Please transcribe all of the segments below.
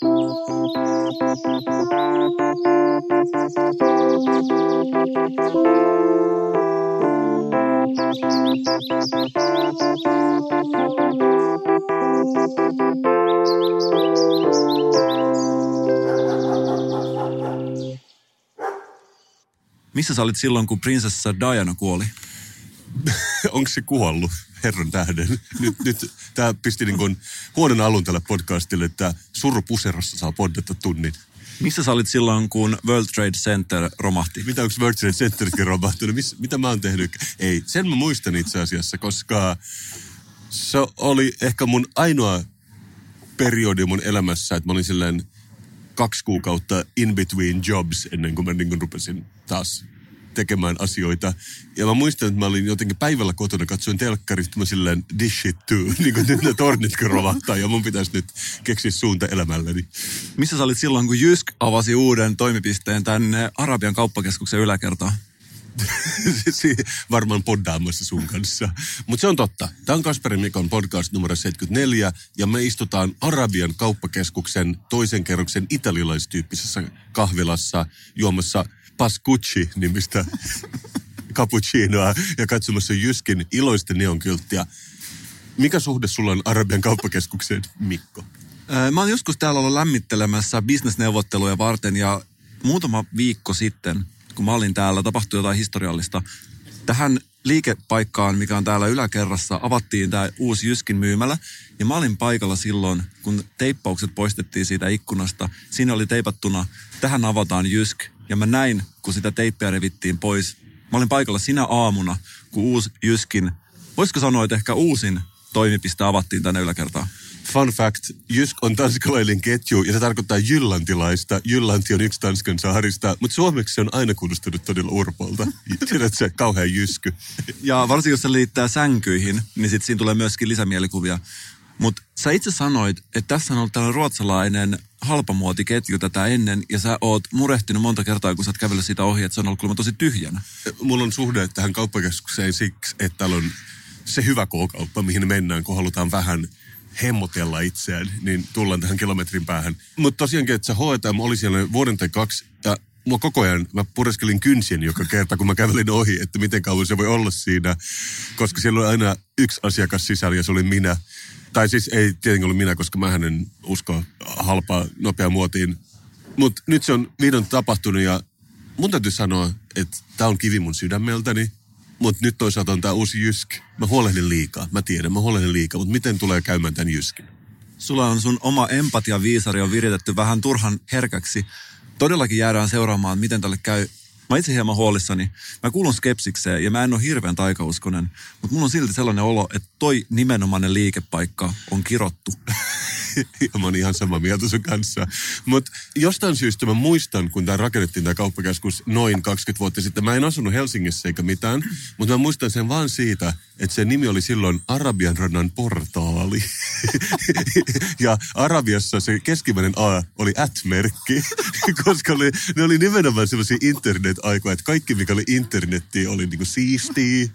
Missä sä olit silloin, kun prinsessa Diana kuoli? Onko se kuollut, herran tähden? Nyt, nyt tämä pisti niin kuin huonon alun tälle podcastille, että surupuserossa saa poddata tunnin. Missä sä olit silloin, kun World Trade Center romahti? Mitä onko World Trade Centerkin romahtunut? Mis, mitä mä oon tehnyt? Ei, sen mä muistan itse asiassa, koska se oli ehkä mun ainoa periodi mun elämässä, että mä olin silleen kaksi kuukautta in between jobs ennen kuin mä niin kuin rupesin taas tekemään asioita. Ja mä muistan, että mä olin jotenkin päivällä kotona, katsoin telkkarista, mä silleen dish it too, niin kuin nyt ne tornit romahtaa ja mun pitäisi nyt keksiä suunta elämälleni. Missä sä olit silloin, kun Jysk avasi uuden toimipisteen tänne Arabian kauppakeskuksen yläkertaan? varmaan poddaamassa sun kanssa. Mutta se on totta. Tämä on Kasperin Mikon podcast numero 74 ja me istutaan Arabian kauppakeskuksen toisen kerroksen italialaistyyppisessä kahvilassa juomassa Pascucci-nimistä cappuccinoa ja katsomassa Jyskin iloisten neonkylttiä. Mikä suhde sulla on Arabian kauppakeskukseen, Mikko? Mä oon joskus täällä ollut lämmittelemässä bisnesneuvotteluja varten ja muutama viikko sitten, kun mä olin täällä, tapahtui jotain historiallista. Tähän liikepaikkaan, mikä on täällä yläkerrassa, avattiin tämä uusi Jyskin myymälä. Ja mä olin paikalla silloin, kun teippaukset poistettiin siitä ikkunasta. Siinä oli teipattuna, tähän avataan Jysk. Ja mä näin, kun sitä teippiä revittiin pois. Mä olin paikalla sinä aamuna, kun uusi Jyskin, voisiko sanoa, että ehkä uusin toimipiste avattiin tänne yläkertaan. Fun fact, Jysk on tanskalainen ketju ja se tarkoittaa jyllantilaista. Jyllanti on yksi Tanskan saarista, mutta suomeksi se on aina kuulostunut todella urpolta. Tiedät se kauhea jysky. Ja varsinkin jos se liittää sänkyihin, niin sitten siinä tulee myöskin lisämielikuvia. Mutta sä itse sanoit, että tässä on ollut tällainen ruotsalainen halpamuotiketju tätä ennen, ja sä oot murehtinut monta kertaa, kun sä oot kävellyt siitä ohi, että se on ollut kyllä tosi tyhjänä. Mulla on suhde tähän kauppakeskukseen siksi, että täällä on se hyvä K-kauppa, mihin mennään, kun halutaan vähän hemmotella itseään, niin tullaan tähän kilometrin päähän. Mutta tosiaankin, että se H&M oli siellä vuoden tai kaksi, ja mua koko ajan, mä pureskelin kynsien joka kerta, kun mä kävelin ohi, että miten kauan se voi olla siinä, koska siellä oli aina yksi asiakas sisällä ja se oli minä. Tai siis ei tietenkin ollut minä, koska mä en usko halpaa, nopea muotiin. Mutta nyt se on vihdoin tapahtunut ja mun täytyy sanoa, että tämä on kivi mun sydämeltäni. Mutta nyt toisaalta on tämä uusi Jysk. Mä huolehdin liikaa, mä tiedän, mä huolehdin liikaa, mutta miten tulee käymään tämän Jyskin? Sulla on sun oma empatia-viisari on viritetty vähän turhan herkäksi. Todellakin jäädään seuraamaan, miten tälle käy Mä itse hieman huolissani. Mä kuulun skepsikseen ja mä en ole hirveän taikauskonen, mutta mulla on silti sellainen olo, että toi nimenomainen liikepaikka on kirottu. ja mä oon ihan samaa mieltä sun kanssa. Mutta jostain syystä mä muistan, kun tämä rakennettiin tämä kauppakeskus noin 20 vuotta sitten. Mä en asunut Helsingissä eikä mitään, mutta mä muistan sen vaan siitä, että se nimi oli silloin Arabian rannan portaali. ja Arabiassa se keskimmäinen A oli at-merkki, koska oli, ne oli nimenomaan sellaisia internet-aikoja, että kaikki mikä oli internetti oli niinku siistiä.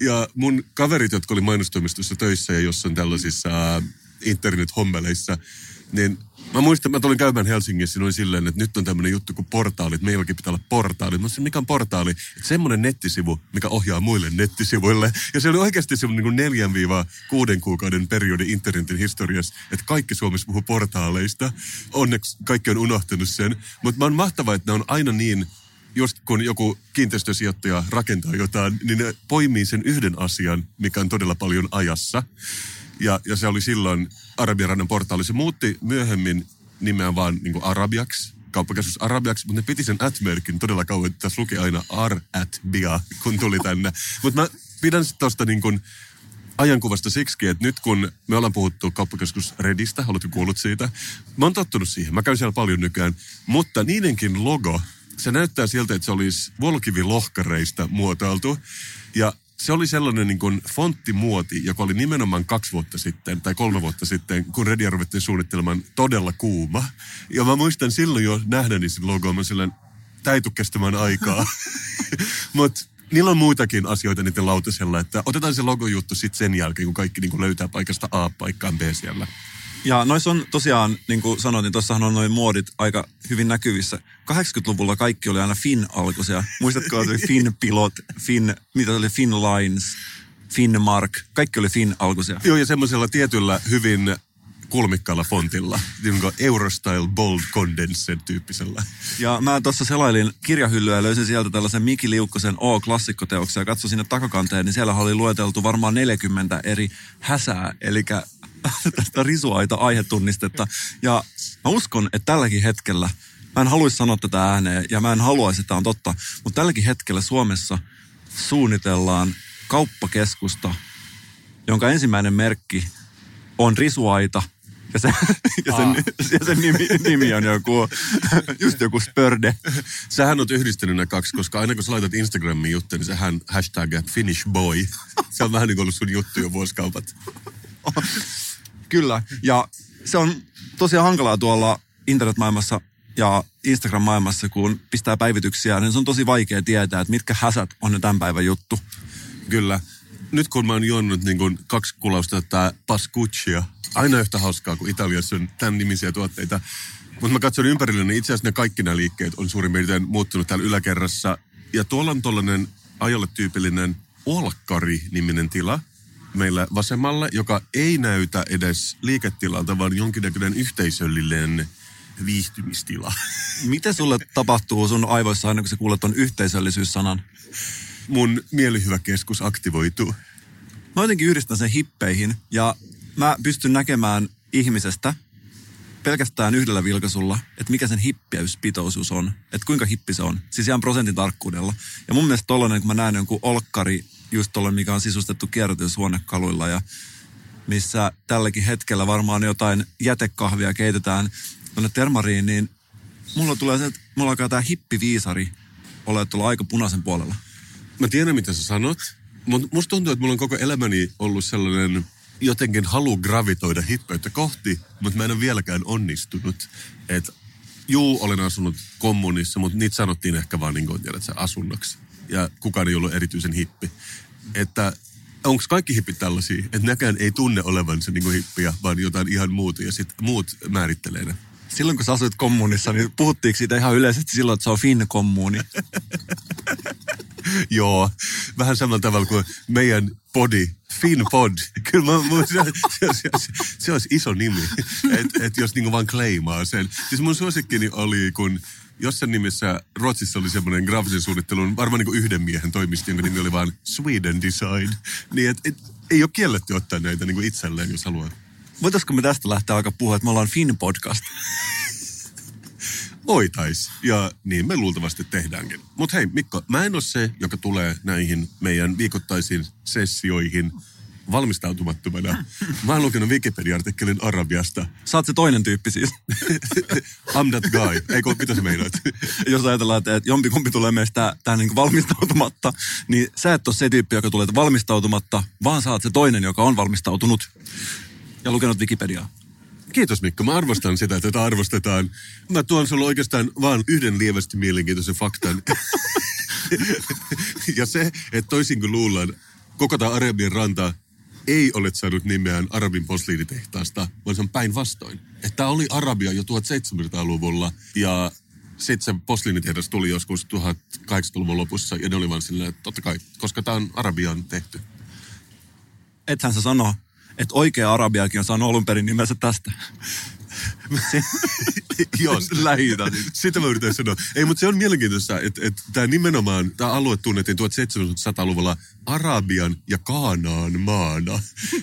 Ja mun kaverit, jotka oli mainostoimistossa töissä ja jossain tällaisissa internet-hommeleissa, niin Mä muistan, mä tulin käymään Helsingissä, oli silleen, että nyt on tämmöinen juttu kuin portaalit. Meilläkin pitää olla portaalit. Mä sanoin, mikä on portaali? Että semmoinen nettisivu, mikä ohjaa muille nettisivuille. Ja se oli oikeasti semmoinen niin neljän viiva kuuden kuukauden periodi internetin historiassa, että kaikki Suomessa puhuu portaaleista. Onneksi kaikki on unohtanut sen. Mutta mä on mahtavaa, että ne on aina niin just kun joku kiinteistösijoittaja rakentaa jotain, niin ne poimii sen yhden asian, mikä on todella paljon ajassa. Ja, ja se oli silloin Arabian rannan portaali. Se muutti myöhemmin nimeä vaan niin arabiaksi, kauppakeskus arabiaksi, mutta ne piti sen at-merkin todella kauan. Tässä luki aina ar at bia, kun tuli tänne. Mutta mä pidän sitten tuosta niin kuin ajankuvasta siksi, että nyt kun me ollaan puhuttu kauppakeskus Redistä, oletko kuullut siitä? Mä oon tottunut siihen, mä käyn siellä paljon nykyään, mutta niidenkin logo, se näyttää siltä, että se olisi volkivilohkareista muotoiltu. Ja se oli sellainen niin kuin fonttimuoti, joka oli nimenomaan kaksi vuotta sitten tai kolme vuotta sitten, kun Redia ruvettiin suunnittelemaan todella kuuma. Ja mä muistan silloin jo nähdäni sen logoa, mä silleen, tämä ei tule kestämään aikaa. Mutta niillä on muitakin asioita niiden lautasella, että otetaan se logojuttu sitten sen jälkeen, kun kaikki niin kuin löytää paikasta A paikkaan B siellä. Ja noissa on tosiaan, niin kuin sanoin, niin tuossahan on noin muodit aika hyvin näkyvissä. 80-luvulla kaikki oli aina Finn-alkuisia. Muistatko, että oli Finn Pilot, Finn, mitä oli Finn Lines, Finn Mark, kaikki oli Finn-alkuisia. Joo, ja semmoisella tietyllä hyvin kulmikkaalla fontilla, niin kuin Eurostyle Bold Condensed tyyppisellä. Ja mä tuossa selailin kirjahyllyä ja löysin sieltä tällaisen Miki Liukkosen O-klassikkoteoksen ja katsoin sinne takakanteen, niin siellä oli lueteltu varmaan 40 eri häsää, eli tästä risuaita aihetunnistetta. Ja mä uskon, että tälläkin hetkellä, mä en haluaisi sanoa tätä ääneen ja mä en haluaisi, että on totta, mutta tälläkin hetkellä Suomessa suunnitellaan kauppakeskusta, jonka ensimmäinen merkki on risuaita – ja, se, ja, sen, ja sen nimi, nimi on joku, just joku spörde. Sähän on yhdistänyt nämä kaksi, koska aina kun sä laitat Instagramiin juttuja, niin sehän hashtag Finnish boy. Se on vähän niin kuin ollut sun juttu jo vuosikaupat. Kyllä, ja se on tosiaan hankalaa tuolla internetmaailmassa ja Instagram-maailmassa, kun pistää päivityksiä, niin se on tosi vaikea tietää, että mitkä häsät on ne tämän päivän juttu. Kyllä. Nyt kun mä oon juonut niin kuin kaksi kulausta tätä pascuccia, aina yhtä hauskaa, kun Italiassa on tämän nimisiä tuotteita. Mutta mä katson ympärille, niin itse asiassa ne kaikki nämä liikkeet on suurin piirtein muuttunut täällä yläkerrassa. Ja tuolla on tuollainen ajalle tyypillinen Olkkari-niminen tila meillä vasemmalla, joka ei näytä edes liiketilalta, vaan jonkinnäköinen yhteisöllinen viihtymistila. Mitä sulle tapahtuu sun aivoissa aina, kun sä kuulet ton yhteisöllisyyssanan? Mun mielihyvä keskus aktivoituu. Mä jotenkin yhdistän sen hippeihin ja mä pystyn näkemään ihmisestä pelkästään yhdellä vilkaisulla, että mikä sen hippiyspitoisuus on. Että kuinka hippi se on. Siis ihan prosentin tarkkuudella. Ja mun mielestä tollanen, kun mä näen jonkun olkkari, just tollanen, mikä on sisustettu kierrätyshuonekaluilla ja missä tälläkin hetkellä varmaan jotain jätekahvia keitetään tuonne termariin, niin mulla tulee se, että mulla alkaa tää hippiviisari olla tuolla aika punaisen puolella. Mä tiedän, mitä sä sanot, mutta musta tuntuu, että mulla on koko elämäni ollut sellainen – jotenkin halu gravitoida hippeyttä kohti, mutta mä en ole vieläkään onnistunut. Et, juu, olen asunut kommunissa, mutta niitä sanottiin ehkä vaan niin kuin, tiedät, sä, asunnoksi. Ja kukaan ei ollut erityisen hippi. Että onko kaikki hippit tällaisia, että näkään ei tunne olevansa niin hippiä, vaan jotain ihan muuta ja sitten muut määrittelee ne. Silloin kun sä asuit kommunissa, niin puhuttiinko siitä ihan yleisesti silloin, että se on Finn-kommuuni? Joo, vähän samalla tavalla kuin meidän podi, FinPod. Kyllä mä, mä, se, se, se, se, olisi iso nimi, että et jos niinku vaan kleimaa sen. Siis mun suosikkini oli, kun jossain nimessä Ruotsissa oli semmoinen graafisen suunnittelun, varmaan niin yhden miehen toimisto, jonka nimi oli vaan Sweden Design. Niin et, et, ei ole kielletty ottaa näitä niin itselleen, jos haluaa. Voitaisiko me tästä lähteä aika puhua, että me ollaan Fin podcast? Voitais. Ja niin me luultavasti tehdäänkin. Mutta hei Mikko, mä en ole se, joka tulee näihin meidän viikoittaisiin sessioihin valmistautumattomana. Mä oon lukenut Wikipedia-artikkelin Arabiasta. Saat se toinen tyyppi siis. I'm that guy. Eikö, mitä sä meinaat? Jos ajatellaan, että jompikumpi tulee meistä tähän niin valmistautumatta, niin sä et ole se tyyppi, joka tulee valmistautumatta, vaan oot se toinen, joka on valmistautunut ja lukenut Wikipediaa. Kiitos Mikko, mä arvostan sitä, että tätä arvostetaan. Mä tuon sulle oikeastaan vaan yhden lievästi mielenkiintoisen faktan. ja se, että toisin kuin luullaan, koko tämä Arabian ranta ei ole saanut nimeään Arabin posliinitehtaasta, vaan se on päinvastoin. Että oli Arabia jo 1700-luvulla ja sitten se posliinitehdas tuli joskus 1800-luvun lopussa ja ne oli vaan silleen, että totta kai, koska tämä on Arabian tehty. Ethän sä sano, että oikea arabiakin on saanut alun perin nimensä tästä. Joo, lähitä. Sitä mä yritän sanoa. Ei, mutta se on mielenkiintoista, että, että tämä nimenomaan, tämä alue tunnettiin 1700-luvulla Arabian ja Kaanaan maana.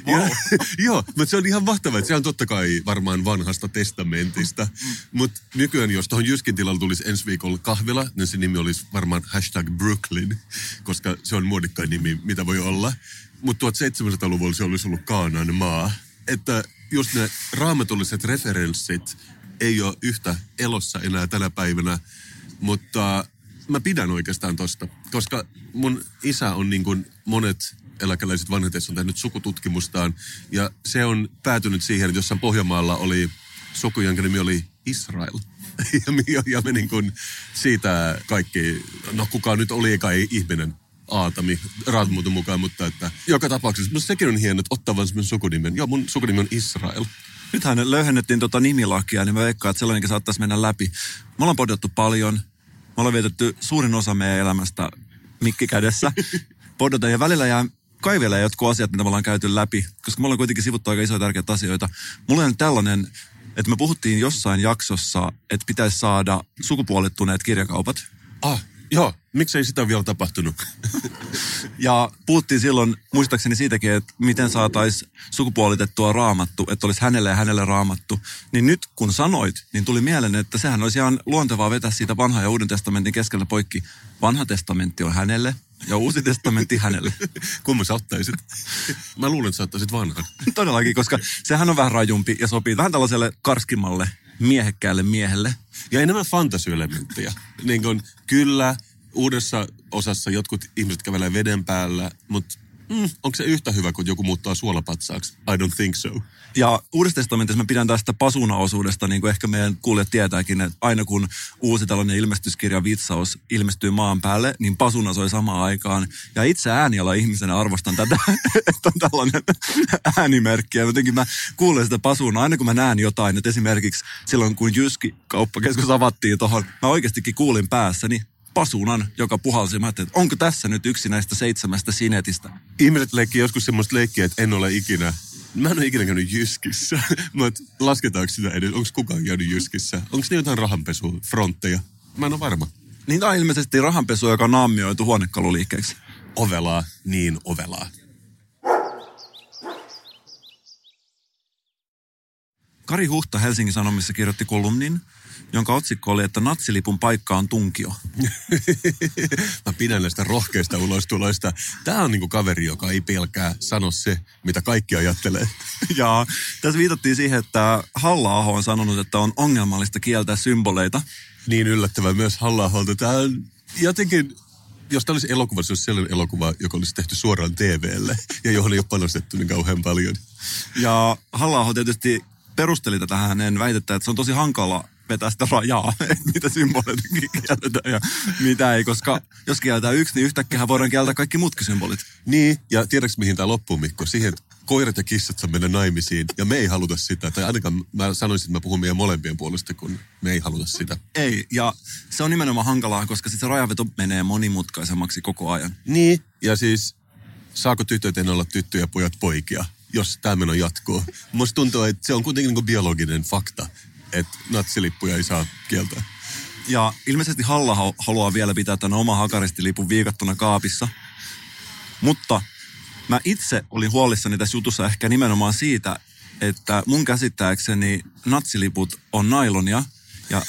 Wow. Ja, joo, mutta se on ihan mahtavaa, että se on totta kai varmaan vanhasta testamentista. Mutta nykyään, jos tuohon Jyskin tilalle tulisi ensi viikolla kahvila, niin se nimi olisi varmaan hashtag Brooklyn, koska se on muodikkain nimi, mitä voi olla. Mutta 1700-luvulla se olisi ollut Kaanan maa. Että just ne raamatulliset referenssit ei ole yhtä elossa enää tänä päivänä, mutta mä pidän oikeastaan tosta, koska mun isä on niin kuin monet eläkeläiset vanhat on tehnyt sukututkimustaan ja se on päätynyt siihen, että jossain Pohjanmaalla oli suku, jonka nimi oli Israel. ja, ja me niin kuin siitä kaikki, no kuka nyt oli kai ihminen, Aatami Raatmuuton mukaan, mutta että joka tapauksessa, mutta sekin on hieno, että ottaa semmoinen sukunimen. Joo, mun sukunimi on Israel. Nythän löyhennettiin tota nimilakia, niin mä veikkaan, että sellainenkin saattaisi mennä läpi. Me ollaan podattu paljon. Me ollaan vietetty suurin osa meidän elämästä mikki kädessä. Podotaan ja välillä jää kai vielä jotkut asiat, mitä me ollaan käyty läpi, koska me ollaan kuitenkin sivuttu aika isoja tärkeitä asioita. Mulla on tällainen, että me puhuttiin jossain jaksossa, että pitäisi saada sukupuolittuneet kirjakaupat. Ah, joo. Miksei sitä vielä tapahtunut? Ja puhuttiin silloin muistaakseni siitäkin, että miten saataisiin sukupuolitettua raamattu, että olisi hänelle ja hänelle raamattu. Niin nyt kun sanoit, niin tuli mieleen, että sehän olisi ihan luontevaa vetää siitä vanha ja uuden testamentin keskellä poikki. Vanha testamentti on hänelle ja uusi testamentti hänelle. Kumman sä ottaisit? Mä luulen, että sä ottaisit vanhan. Todellakin, koska sehän on vähän rajumpi ja sopii vähän tällaiselle karskimmalle miehekkäälle miehelle. Ja enemmän fantasy-elementtejä. Niin kun, kyllä, uudessa osassa jotkut ihmiset kävelee veden päällä, mutta mm, onko se yhtä hyvä, kun joku muuttaa suolapatsaaksi? I don't think so. Ja Uudessa testamentissa mä pidän tästä pasuna-osuudesta, niin kuin ehkä meidän kuulijat tietääkin, että aina kun uusi tällainen ilmestyskirja vitsaus ilmestyy maan päälle, niin pasuna soi samaan aikaan. Ja itse ääniala ihmisenä arvostan tätä, että on tällainen äänimerkki. Ja jotenkin mä kuulen sitä pasunaa aina kun mä näen jotain, että esimerkiksi silloin kun Jyski kauppakeskus avattiin tuohon, mä oikeastikin kuulin päässäni pasunan, joka puhalsi. Mä että onko tässä nyt yksi näistä seitsemästä sinetistä? Ihmiset leikkii joskus semmoista leikkiä, että en ole ikinä Mä en ole ikinä käynyt Jyskissä, mutta lasketaanko sitä edes? Onko kukaan käynyt Jyskissä? Onko ne jotain rahanpesufrontteja? Mä en ole varma. Niin tämä on ilmeisesti rahanpesu, joka on naamioitu huonekaluliikkeeksi. Ovelaa, niin ovelaa. Kari Huhta Helsingin Sanomissa kirjoitti kolumnin, jonka otsikko oli, että natsilipun paikka on tunkio. Mä pidän näistä rohkeista ulostuloista. Tämä on niinku kaveri, joka ei pelkää sano se, mitä kaikki ajattelee. Ja tässä viitattiin siihen, että halla on sanonut, että on ongelmallista kieltää symboleita. Niin yllättävää myös halla Tämä on jotenkin jos tämä olisi elokuva, se olisi sellainen elokuva, joka olisi tehty suoraan TVlle ja johon ei ole panostettu niin kauhean paljon. Ja halla tietysti perusteli tätä hänen väitettä, että se on tosi hankala vetää sitä rajaa, että mitä symboleita kielletään ja mitä ei, koska jos kielletään yksi, niin yhtäkkiä voidaan kieltää kaikki muutkin symbolit. Niin, ja tiedätkö mihin tämä loppuu, Mikko? Siihen, että koirat ja kissat saa mennä naimisiin, ja me ei haluta sitä. Tai ainakaan mä sanoisin, että mä puhun meidän molempien puolesta, kun me ei haluta sitä. Ei, ja se on nimenomaan hankalaa, koska sitten se rajaveto menee monimutkaisemmaksi koko ajan. Niin, ja siis saako tytöt enää olla tyttöjä ja pojat poikia? jos tämä meno jatkuu. Musta tuntuu, että se on kuitenkin niin biologinen fakta, että natsilippuja ei saa kieltää. Ja ilmeisesti Halla haluaa vielä pitää tämän oma hakaristilipun viikattuna kaapissa. Mutta mä itse olin huolissani tässä jutussa ehkä nimenomaan siitä, että mun käsittääkseni natsiliput on nailonia ja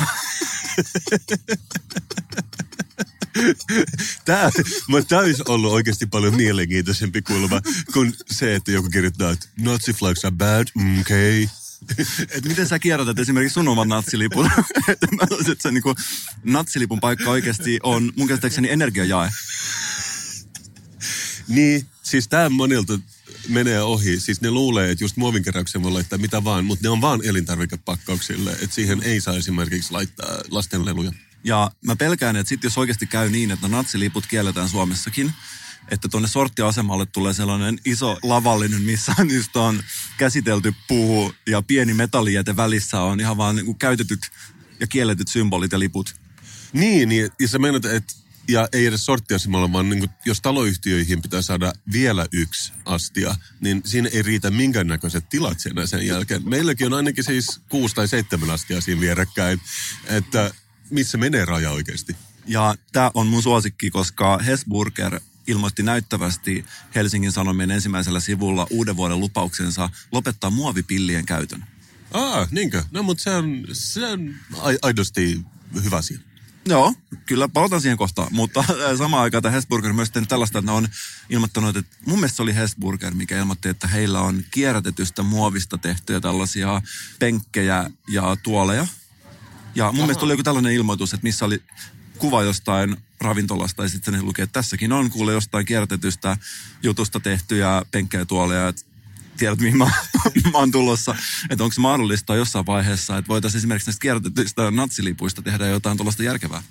Tämä, tämä olisi ollut oikeasti paljon mielenkiintoisempi kulma kuin se, että joku kirjoittaa, että Nazi flags are bad, mm, okay. Et miten sä kierrätät esimerkiksi sun oman natsilipun? että mä sanoisin, että se niinku, natsilipun paikka oikeasti on mun käsittääkseni energiajae. Niin, siis tämä monilta menee ohi. Siis ne luulee, että just muovinkeräyksen voi laittaa mitä vaan, mutta ne on vaan elintarvikepakkauksille. Että siihen ei saa esimerkiksi laittaa lastenleluja. Ja mä pelkään, että sitten jos oikeasti käy niin, että natsiliput kielletään Suomessakin, että tuonne sorttiasemalle tulee sellainen iso lavallinen, missä niistä on käsitelty puu ja pieni metallijäte välissä on ihan vaan niin kuin käytetyt ja kielletyt symbolit ja liput. Niin, niin ja sä menet, että ja ei edes sorttiasemalla, vaan niin kuin, jos taloyhtiöihin pitää saada vielä yksi astia, niin siinä ei riitä minkäännäköiset tilat sen, sen jälkeen. Meilläkin on ainakin siis kuusi tai seitsemän astia siinä vierekkäin, että missä menee raja oikeasti. Ja tämä on mun suosikki, koska Hesburger ilmoitti näyttävästi Helsingin Sanomien ensimmäisellä sivulla uuden vuoden lupauksensa lopettaa muovipillien käytön. Ah, niinkö? No, mutta se on, se on aidosti hyvä asia. Joo, kyllä palataan siihen kohtaan, mutta samaan aikaan tämä Hesburger myös tehnyt tällaista, että ne on ilmoittanut, että mun mielestä se oli Hesburger, mikä ilmoitti, että heillä on kierrätetystä muovista tehtyjä tällaisia penkkejä ja tuoleja, ja mun Aha. mielestä tuli joku tällainen ilmoitus, että missä oli kuva jostain ravintolasta ja sitten lukee, että tässäkin on kuule jostain kierrätetystä jutusta tehtyjä penkkejä tuoleja, että tiedät mihin mä, mä oon tulossa. Että onko se mahdollista jossain vaiheessa, että voitaisiin esimerkiksi näistä kierrätetyistä natsilipuista tehdä jotain tuollaista järkevää?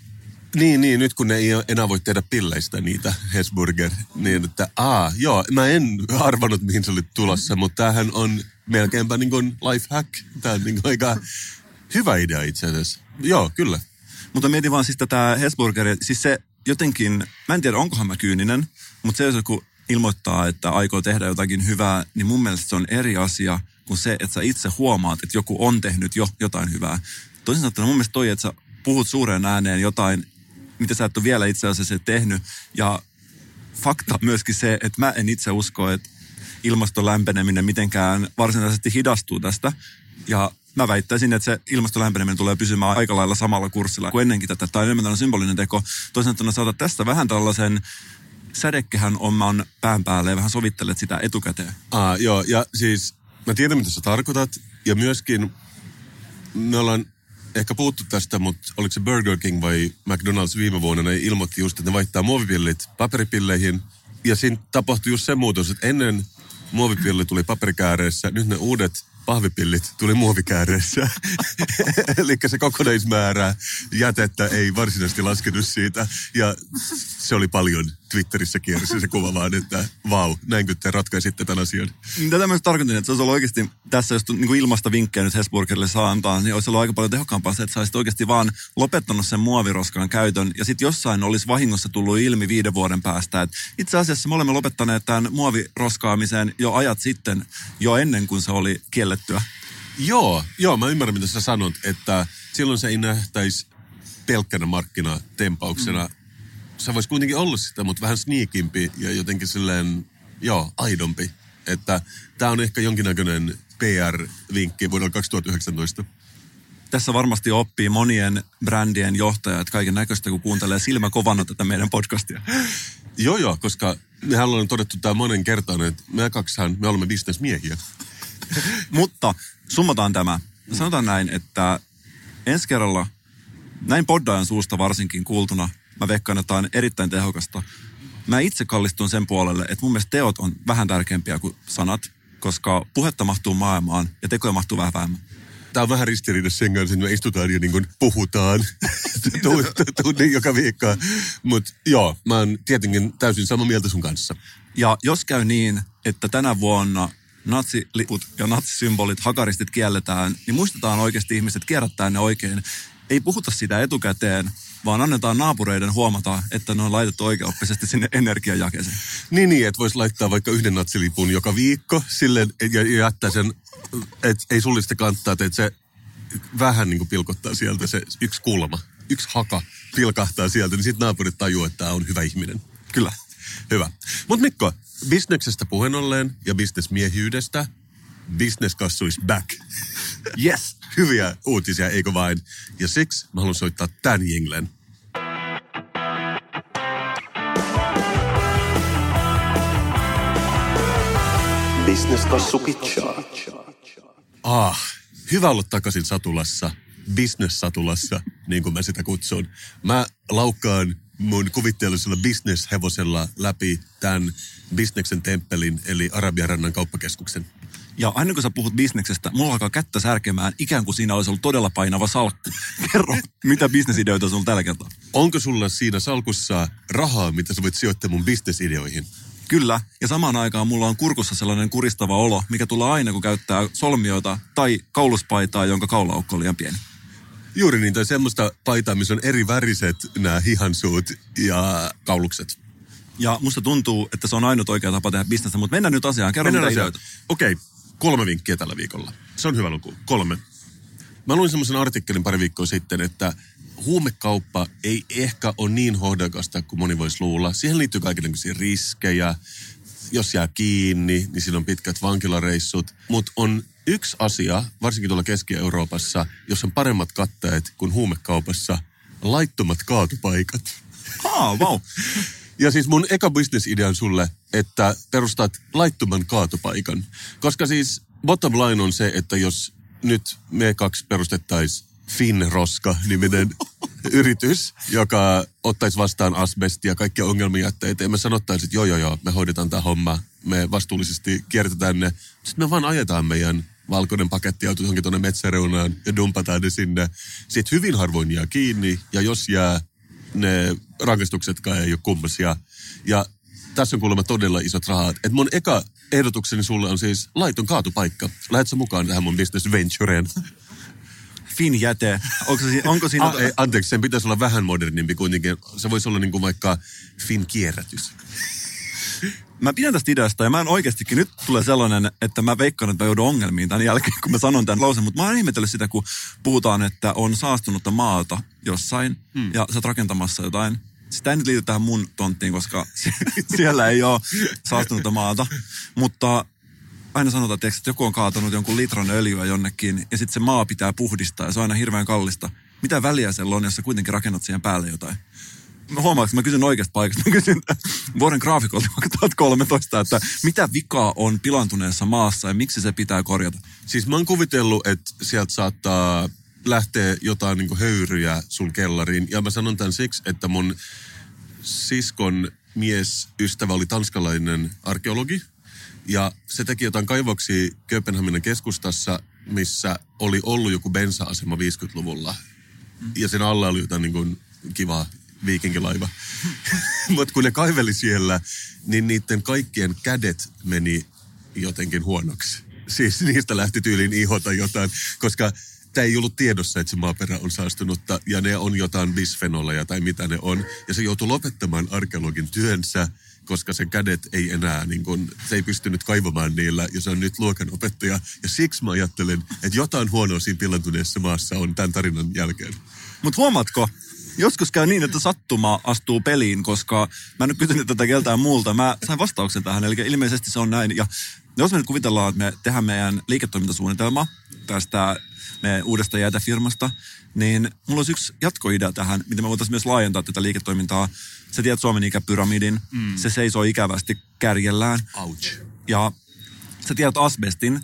Niin, niin, nyt kun ne ei enää voi tehdä pilleistä niitä Hesburger, niin että aa, joo, mä en arvannut mihin se oli tulossa, mutta tämähän on melkeinpä niin kuin life hack. Tämä on niin kuin aika hyvä idea itse asiassa. Joo, kyllä. Mutta mietin vaan siis tätä Hesburgeria, siis se jotenkin, mä en tiedä onkohan mä kyyninen, mutta se jos joku ilmoittaa, että aikoo tehdä jotakin hyvää, niin mun mielestä se on eri asia kuin se, että sä itse huomaat, että joku on tehnyt jo jotain hyvää. Toisin sanottuna mun mielestä toi, että sä puhut suureen ääneen jotain, mitä sä et ole vielä itse asiassa tehnyt. Ja fakta myöskin se, että mä en itse usko, että ilmaston lämpeneminen mitenkään varsinaisesti hidastuu tästä. Ja mä väittäisin, että se ilmaston lämpeneminen tulee pysymään aika lailla samalla kurssilla kuin ennenkin tätä. Tai enemmän tällainen symbolinen teko. Toisaalta saatat tästä vähän tällaisen sädekkehän oman pään päälle ja vähän sovittelet sitä etukäteen. Aa, joo, ja siis mä tiedän, mitä sä tarkoitat. Ja myöskin me ollaan ehkä puhuttu tästä, mutta oliko se Burger King vai McDonald's viime vuonna, ne ilmoitti just, että ne vaihtaa muovipillit paperipilleihin. Ja siinä tapahtui just se muutos, että ennen muovipilli tuli paperikääreessä, nyt ne uudet pahvipillit tuli muovikääreessä. Eli se kokonaismäärä jätettä ei varsinaisesti laskenut siitä. Ja se oli paljon Twitterissä kiersi se kuva vaan, että vau, näinkö te ratkaisitte tämän asian. Tätä myös tarkoitin, että se olisi ollut oikeasti tässä, jos niin kuin ilmasta vinkkejä nyt Hesburgerille saa antaa, niin olisi ollut aika paljon tehokkaampaa se, että sä olisit oikeasti vaan lopettanut sen muoviroskan käytön. Ja sitten jossain olisi vahingossa tullut ilmi viiden vuoden päästä, että itse asiassa me olemme lopettaneet tämän muoviroskaamisen jo ajat sitten, jo ennen kuin se oli kiellettyä. Joo, joo, mä ymmärrän mitä sä sanot, että silloin se ei nähtäisi pelkkänä markkinatempauksena. Mm se voisi kuitenkin olla sitä, mutta vähän sneakimpi ja jotenkin silleen, joo, aidompi. Että tämä on ehkä jonkinnäköinen PR-vinkki vuodella 2019. Tässä varmasti oppii monien brändien johtajat kaiken näköistä, kun kuuntelee silmä kovana tätä meidän podcastia. Joo, joo, koska mehän ollaan todettu tämä monen kertaan, että me kaksihan, me olemme bisnesmiehiä. Mutta summataan tämä. Sanotaan näin, että ensi kerralla, näin poddajan suusta varsinkin kuultuna, mä veikkaan, on erittäin tehokasta. Mä itse kallistun sen puolelle, että mun mielestä teot on vähän tärkeämpiä kuin sanat, koska puhetta mahtuu maailmaan ja tekoja mahtuu vähän vähemmän. Tämä on vähän ristiriidassa sen kanssa, että me istutaan ja niin kuin puhutaan tunnin joka viikko. Mutta joo, mä oon tietenkin täysin samaa mieltä sun kanssa. Ja jos käy niin, että tänä vuonna natsiliput ja natsisymbolit, hakaristit kielletään, niin muistetaan oikeasti ihmiset kierrättää ne oikein. Ei puhuta sitä etukäteen, vaan annetaan naapureiden huomata, että ne on laitettu oikeaoppisesti sinne energiajakeeseen. Niin, niin, että voisi laittaa vaikka yhden natsilipun joka viikko silleen, ja, jättää sen, että ei sullista kantaa, että se vähän niin kuin pilkottaa sieltä se yksi kulma, yksi haka pilkahtaa sieltä, niin sitten naapurit tajuu, että tämä on hyvä ihminen. Kyllä. Hyvä. Mutta Mikko, bisneksestä puheen ollen ja bisnesmiehyydestä, business is back. Yes. Hyviä uutisia, eikö vain? Ja siksi mä haluan soittaa tämän jinglen. Business-kassu pitchaa. Ah, hyvä olla takaisin satulassa. Business-satulassa, niin kuin mä sitä kutsun. Mä laukkaan mun kuvitteellisella bisneshevosella läpi tämän bisneksen temppelin, eli Arabian rannan kauppakeskuksen. Ja aina kun sä puhut bisneksestä, mulla alkaa kättä särkemään, ikään kuin siinä olisi ollut todella painava salkku. Kerro, mitä bisnesideoita sulla tällä kertaa? Onko sulla siinä salkussa rahaa, mitä sä voit sijoittaa mun bisnesideoihin? Kyllä, ja samaan aikaan mulla on kurkussa sellainen kuristava olo, mikä tulee aina, kun käyttää solmioita tai kauluspaitaa, jonka kaulaukko on liian pieni. Juuri niin, tai semmoista paitaa, missä on eri väriset nämä hihansuut ja kaulukset. Ja musta tuntuu, että se on ainut oikea tapa tehdä bisnestä, mutta mennään nyt asiaan. Kerro mennään asiaan. Okei, okay. kolme vinkkiä tällä viikolla. Se on hyvä luku. Kolme. Mä luin semmoisen artikkelin pari viikkoa sitten, että huumekauppa ei ehkä ole niin hohdokasta kuin moni voisi luulla. Siihen liittyy kaikenlaisia riskejä. Jos jää kiinni, niin siinä on pitkät vankilareissut. Mutta on yksi asia, varsinkin tuolla Keski-Euroopassa, jossa on paremmat katteet kuin huumekaupassa, laittomat kaatupaikat. Ah, wow. Ja siis mun eka bisnesidea on sulle, että perustat laittoman kaatopaikan. Koska siis bottom line on se, että jos nyt me kaksi perustettaisiin Finroska niminen yritys, joka ottaisi vastaan asbestia ja kaikkia ongelmia, että ei me sanottaisiin, että joo joo joo, me hoidetaan tämä homma, me vastuullisesti kiertetään ne. Sitten me vaan ajetaan meidän valkoinen pakettiauto johonkin tuonne metsäreunaan ja dumpataan ne sinne. Sitten hyvin harvoin jää kiinni ja jos jää, ne rangaistuksetkaan ei ole kummosia. Ja tässä on kuulemma todella isot rahat. Et mun eka ehdotukseni sulle on siis laiton kaatupaikka. Lähet sä mukaan tähän mun business ventureen? Finjäte. Onko, se, onko siinä... A, ei, anteeksi, sen pitäisi olla vähän modernimpi kuitenkin. Se voisi olla niin kuin vaikka Fin-kierrätys. Mä pidän tästä ideasta ja mä en oikeastikin, nyt tulee sellainen, että mä veikkaan, että mä joudun ongelmiin tämän jälkeen, kun mä sanon tämän lauseen, mutta mä oon ihmetellyt sitä, kun puhutaan, että on saastunutta maata jossain hmm. ja sä oot rakentamassa jotain. Sitä ei nyt liity tähän mun tonttiin, koska siellä ei ole saastunutta maata, mutta aina sanotaan, että joku on kaatanut jonkun litran öljyä jonnekin ja sitten se maa pitää puhdistaa ja se on aina hirveän kallista. Mitä väliä siellä on, jos sä kuitenkin rakennat siihen päälle jotain? Mä että mä kysyn oikeasta paikasta. Mä kysyn vuoden graafikolta 2013, että mitä vikaa on pilantuneessa maassa ja miksi se pitää korjata? Siis mä oon kuvitellut, että sieltä saattaa lähteä jotain niin höyryjä sun kellariin. Ja mä sanon tämän siksi, että mun siskon mies ystävä oli tanskalainen arkeologi. Ja se teki jotain kaivoksia Kööpenhaminan keskustassa, missä oli ollut joku bensa-asema 50-luvulla. Ja sen alla oli jotain niin kuin kivaa viikinkilaiva. Mutta kun ne kaiveli siellä, niin niiden kaikkien kädet meni jotenkin huonoksi. Siis niistä lähti tyyliin ihota jotain, koska tämä ei ollut tiedossa, että se maaperä on saastunutta ja ne on jotain bisfenoleja tai mitä ne on. Ja se joutui lopettamaan arkeologin työnsä, koska sen kädet ei enää, niin kun, se ei pystynyt kaivamaan niillä ja se on nyt luokanopettaja. Ja siksi mä ajattelen, että jotain huonoa siinä pilantuneessa maassa on tämän tarinan jälkeen. Mutta huomaatko, joskus käy niin, että sattuma astuu peliin, koska mä en ole kysynyt tätä keltään muulta. Mä sain vastauksen tähän, eli ilmeisesti se on näin. Ja jos me nyt kuvitellaan, että me tehdään meidän liiketoimintasuunnitelma tästä uudesta jätefirmasta, niin mulla olisi yksi jatkoidea tähän, miten me voitaisiin myös laajentaa tätä liiketoimintaa. Sä tiedät Suomen ikäpyramidin, mm. se seisoo ikävästi kärjellään. Ouch. Ja sä tiedät asbestin.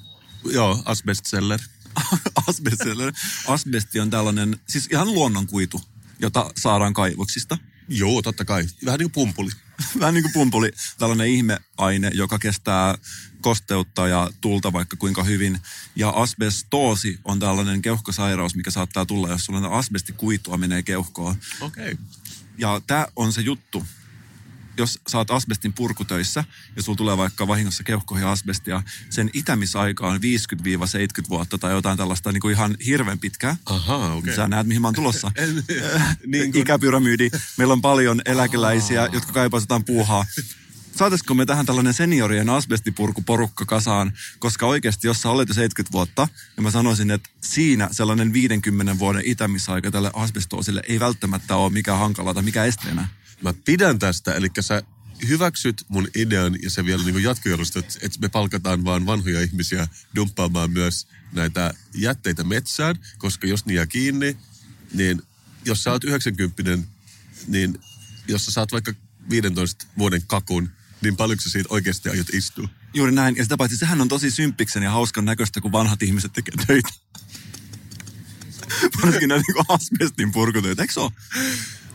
Joo, asbestseller. asbestseller. Asbesti on tällainen, siis ihan luonnonkuitu jota saadaan kaivoksista. Joo, totta kai. Vähän niin kuin pumpuli. Vähän niin kuin pumpuli. Tällainen ihmeaine, joka kestää kosteutta ja tulta vaikka kuinka hyvin. Ja asbestoosi on tällainen keuhkosairaus, mikä saattaa tulla, jos sulla asbestikuitua menee keuhkoon. Okei. Okay. Ja tämä on se juttu, jos saat asbestin purkutöissä ja sulla tulee vaikka vahingossa keuhkoihin asbestia, sen itämisaika on 50-70 vuotta tai jotain tällaista niin kuin ihan hirveän pitkää. Aha, okei. Okay. Sä näet, mihin mä oon tulossa. niin kuin... Ikäpyramidi. Meillä on paljon eläkeläisiä, Aha. jotka kaipaavat jotain puuhaa. Saataisiko me tähän tällainen seniorien asbestipurkuporukka kasaan, koska oikeasti jos sä olet jo 70 vuotta, ja mä sanoisin, että siinä sellainen 50 vuoden itämisaika tälle asbestoosille ei välttämättä ole mikään hankala tai mikä esteenä mä pidän tästä, eli sä hyväksyt mun idean ja se vielä niin jatkojalostat, että me palkataan vaan vanhoja ihmisiä dumppaamaan myös näitä jätteitä metsään, koska jos ne jää kiinni, niin jos sä oot 90, niin jos sä saat vaikka 15 vuoden kakun, niin paljonko sä siitä oikeasti aiot istua? Juuri näin. Ja sitä paitsi sehän on tosi symppiksen ja hauskan näköistä, kun vanhat ihmiset tekee töitä. Varsinkin näitä niin asbestin purkutöitä, eikö se ole?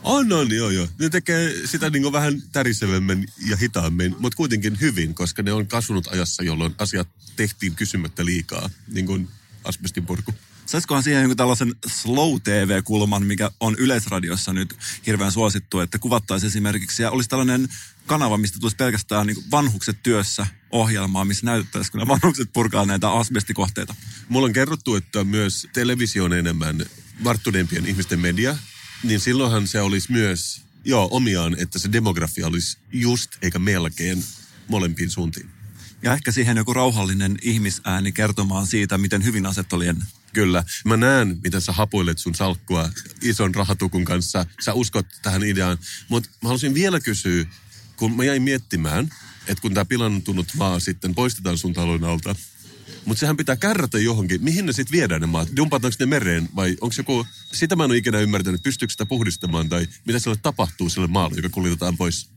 On, on, joo, joo. Ne tekee sitä niin vähän tärisevemmin ja hitaammin, mutta kuitenkin hyvin, koska ne on kasvanut ajassa, jolloin asiat tehtiin kysymättä liikaa, niin kuin asbestin purku. Saisikohan siihen jonkun tällaisen slow TV-kulman, mikä on Yleisradiossa nyt hirveän suosittu, että kuvattaisiin esimerkiksi, ja olisi tällainen kanava, mistä tulisi pelkästään niin vanhukset työssä ohjelmaa, missä näytettäisiin, kun ne vanhukset purkaa näitä asbestikohteita. Mulla on kerrottu, että myös televisio on enemmän varttuneempien ihmisten media, niin silloinhan se olisi myös, joo, omiaan, että se demografia olisi just eikä melkein molempiin suuntiin. Ja ehkä siihen joku rauhallinen ihmisääni kertomaan siitä, miten hyvin aset oli ennen. Kyllä. Mä näen, miten sä hapuilet sun salkkua ison rahatukun kanssa. Sä uskot tähän ideaan. Mutta mä haluaisin vielä kysyä, kun mä jäin miettimään, että kun tämä pilantunut maa sitten poistetaan sun talon alta, mutta sehän pitää kärrätä johonkin. Mihin ne sitten viedään ne maat? Dumpataanko ne mereen vai onko joku... Sitä mä en ole ikinä ymmärtänyt. Pystyykö sitä puhdistamaan tai mitä sille tapahtuu sille maalle, joka kuljetetaan pois?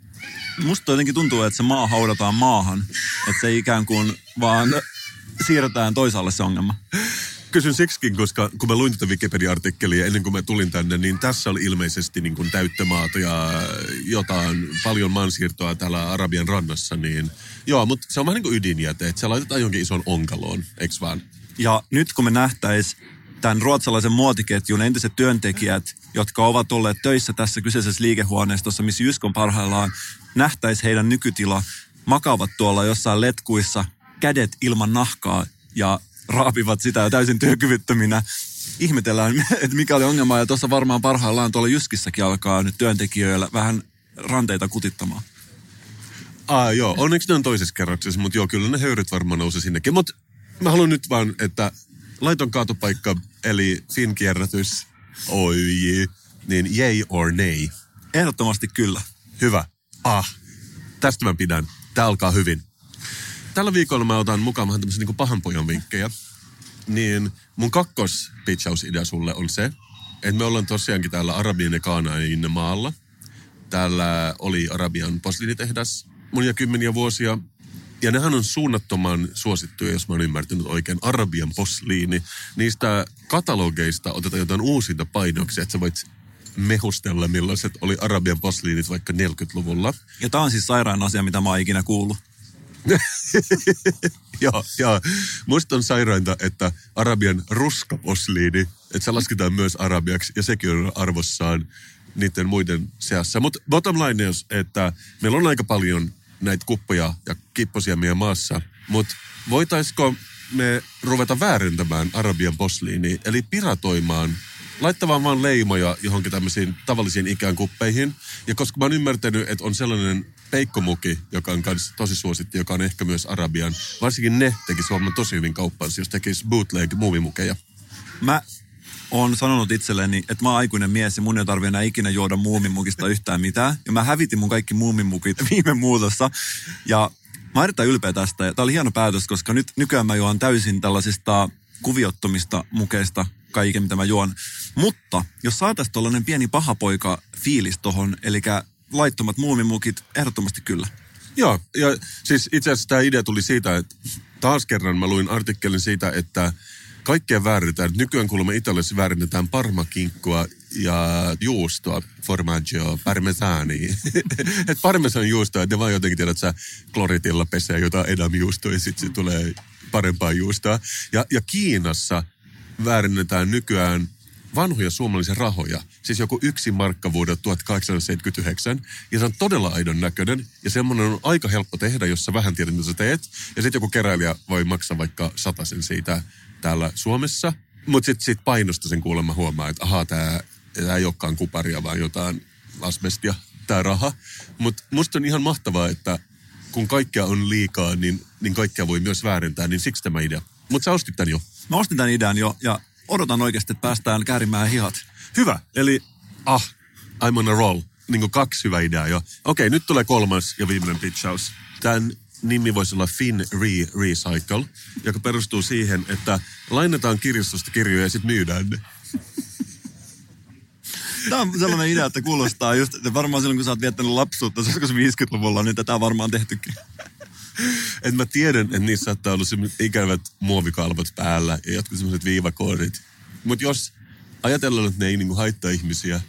Musta jotenkin tuntuu, että se maa haudataan maahan. Että se ikään kuin vaan siirretään toisaalle se ongelma. Kysyn siksikin, koska kun mä luin tätä Wikipedia-artikkelia ennen kuin mä tulin tänne, niin tässä oli ilmeisesti niin kuin täyttömaata ja jotain, paljon maansiirtoa täällä Arabian rannassa, niin joo, mutta se on vähän niin kuin ydinjäte, että se laitetaan jonkin ison onkaloon, eikö vaan? Ja nyt kun me nähtäis tämän ruotsalaisen muotiketjun entiset työntekijät, jotka ovat olleet töissä tässä kyseisessä liikehuoneistossa, missä Jysk on parhaillaan nähtäisi heidän nykytila, makaavat tuolla jossain letkuissa, kädet ilman nahkaa ja raapivat sitä jo täysin työkyvyttöminä. Ihmetellään, että mikä oli ongelma ja tuossa varmaan parhaillaan tuolla Jyskissäkin alkaa nyt työntekijöillä vähän ranteita kutittamaan. Ah, joo, onneksi ne on toisessa kerroksessa, mutta joo, kyllä ne höyryt varmaan nousee sinnekin. Mutta mä haluan nyt vaan, että laiton kaatopaikka, eli Fin-kierrätys, oi, niin yay or nay. Ehdottomasti kyllä. Hyvä. Ah, tästä mä pidän. Tää alkaa hyvin. Tällä viikolla mä otan mukaan vähän tämmöisiä niin pahanpojan vinkkejä. Niin mun kakkos pitchaus-idea sulle on se, että me ollaan tosiaankin täällä Arabian ja Kaanain maalla. Täällä oli Arabian posliinitehdas monia kymmeniä vuosia. Ja nehän on suunnattoman suosittuja, jos mä oon ymmärtänyt oikein, Arabian posliini. Niistä katalogeista otetaan jotain uusinta painoksia, että sä voit mehustella, millaiset oli Arabian posliinit vaikka 40-luvulla. Ja tämä on siis sairaan asia, mitä mä oon ikinä kuullut. joo, joo. Musta on sairainta, että Arabian ruskaposliini, että se lasketaan myös arabiaksi ja sekin on arvossaan niiden muiden seassa. Mutta bottom line on, että meillä on aika paljon näitä kuppoja ja kipposia meidän maassa, mutta voitaisiko me ruveta väärentämään Arabian posliini, eli piratoimaan laittamaan vaan leimoja johonkin tämmöisiin tavallisiin ikään kuppeihin. Ja koska mä oon ymmärtänyt, että on sellainen peikkomuki, joka on kanssa tosi suosittu, joka on ehkä myös Arabian. Varsinkin ne teki Suomen tosi hyvin kauppaan, jos tekisi bootleg muumimukeja. Mä oon sanonut itselleni, että mä oon aikuinen mies ja mun ei tarvi enää ikinä juoda muumimukista yhtään mitään. Ja mä hävitin mun kaikki muumimukit viime muutossa. Ja mä oon ylpeä tästä. Ja tää oli hieno päätös, koska nyt nykyään mä juon täysin tällaisista kuviottomista mukeista kaiken, mitä mä juon. Mutta jos saataisiin tuollainen pieni pahapoika fiilis tohon, eli laittomat muumimukit, ehdottomasti kyllä. Joo, ja siis itse asiassa tämä idea tuli siitä, että taas kerran mä luin artikkelin siitä, että kaikkea vääritetään. Nykyään kuulemma Italiassa vääritetään parmakinkkua ja juustoa, formaggio, parmesani. että parmesan juustoa, ne vaan jotenkin tiedät, että sä kloritilla pesee jotain edamjuustoa ja sitten se tulee parempaa juustoa. Ja, ja Kiinassa väärinnetään nykyään vanhoja suomalaisia rahoja. Siis joku yksi markka vuodelta 1879. Ja se on todella aidon näköinen. Ja semmoinen on aika helppo tehdä, jos sä vähän tiedät, mitä sä teet. Ja sitten joku keräilijä voi maksaa vaikka sen siitä täällä Suomessa. Mutta sitten sit painosta sen kuulemma huomaa, että ahaa, tämä ei olekaan kuparia, vaan jotain asbestia, tämä raha. Mutta musta on ihan mahtavaa, että kun kaikkea on liikaa, niin, niin kaikkea voi myös väärentää, niin siksi tämä idea. Mutta sä ostit tämän jo. Mä ostin tämän idean jo ja odotan oikeasti, että päästään käärimään hihat. Hyvä. Eli, ah, I'm on a roll. Niin kuin kaksi hyvää ideaa jo. Okei, nyt tulee kolmas ja viimeinen pitchaus. Tämän nimi voisi olla Fin Re Recycle, joka perustuu siihen, että lainataan kirjastosta kirjoja ja sitten myydään ne. Tämä on sellainen idea, että kuulostaa just, että varmaan silloin kun sä oot viettänyt lapsuutta, joskus 50-luvulla, niin tätä on varmaan tehtykin. Et mä tiedän, että niissä saattaa olla ikävät muovikalvot päällä ja jotkut sellaiset viivakoodit. Mutta jos ajatellaan, että ne ei niinku haittaa ihmisiä,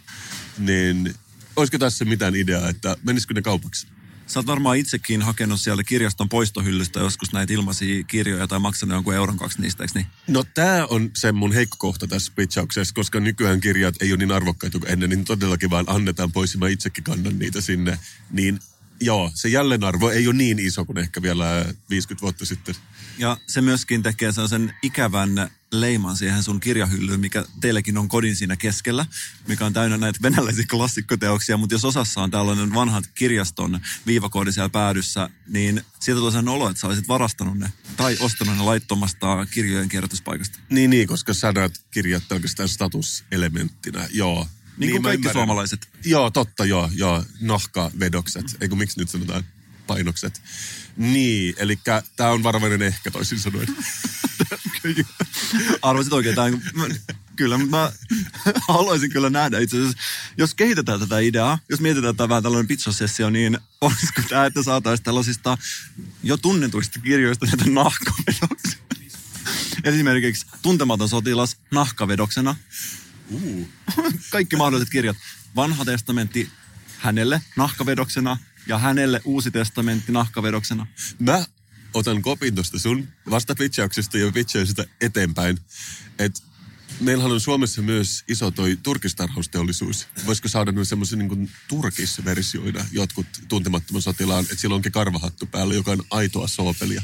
niin olisiko tässä mitään ideaa, että menisikö ne kaupaksi? Sä oot varmaan itsekin hakenut siellä kirjaston poistohyllystä joskus näitä ilmaisia kirjoja tai maksanut jonkun euron kaksi niistä, eikö niin? No tämä on se mun heikko kohta tässä pitchauksessa, koska nykyään kirjat ei ole niin arvokkaita kuin ennen, niin todellakin vaan annetaan pois ja mä itsekin kannan niitä sinne. Niin joo, se jälleenarvo ei ole niin iso kuin ehkä vielä 50 vuotta sitten. Ja se myöskin tekee sen ikävän leiman siihen sun kirjahyllyyn, mikä teillekin on kodin siinä keskellä, mikä on täynnä näitä venäläisiä klassikkoteoksia, mutta jos osassa on tällainen vanhat kirjaston viivakoodi siellä päädyssä, niin sieltä tulee sen olo, että sä olisit varastanut ne tai ostanut ne laittomasta kirjojen kierrätyspaikasta. Niin, niin, koska sä näet kirjat pelkästään statuselementtinä, joo. Niin, niin kuin kaikki ymmärrän. suomalaiset. Joo, totta, joo, joo. Nahkavedokset, eikö miksi nyt sanotaan painokset. Niin, eli tämä on varovainen ehkä toisin sanoen. Arvasit oikein, tämän, kyllä, mutta mä haluaisin kyllä nähdä itse asiassa, jos kehitetään tätä ideaa, jos mietitään tämä vähän tällainen pizzasessio, niin olisiko tämä, että saataisiin tällaisista jo tunnetuista kirjoista näitä nahkavedoksia. Esimerkiksi Tuntematon sotilas nahkavedoksena. Uh. Kaikki mahdolliset kirjat. Vanha testamentti hänelle nahkavedoksena ja hänelle uusi testamentti nahkavedoksena. Mä otan kopin tuosta sun vastapitchauksesta ja pitchain sitä eteenpäin. Että Meillähän on Suomessa myös iso toi turkistarhausteollisuus. Voisiko saada nyt semmoisen niin turkisversioida jotkut tuntemattoman sotilaan, että sillä onkin karvahattu päällä, joka on aitoa soopelia.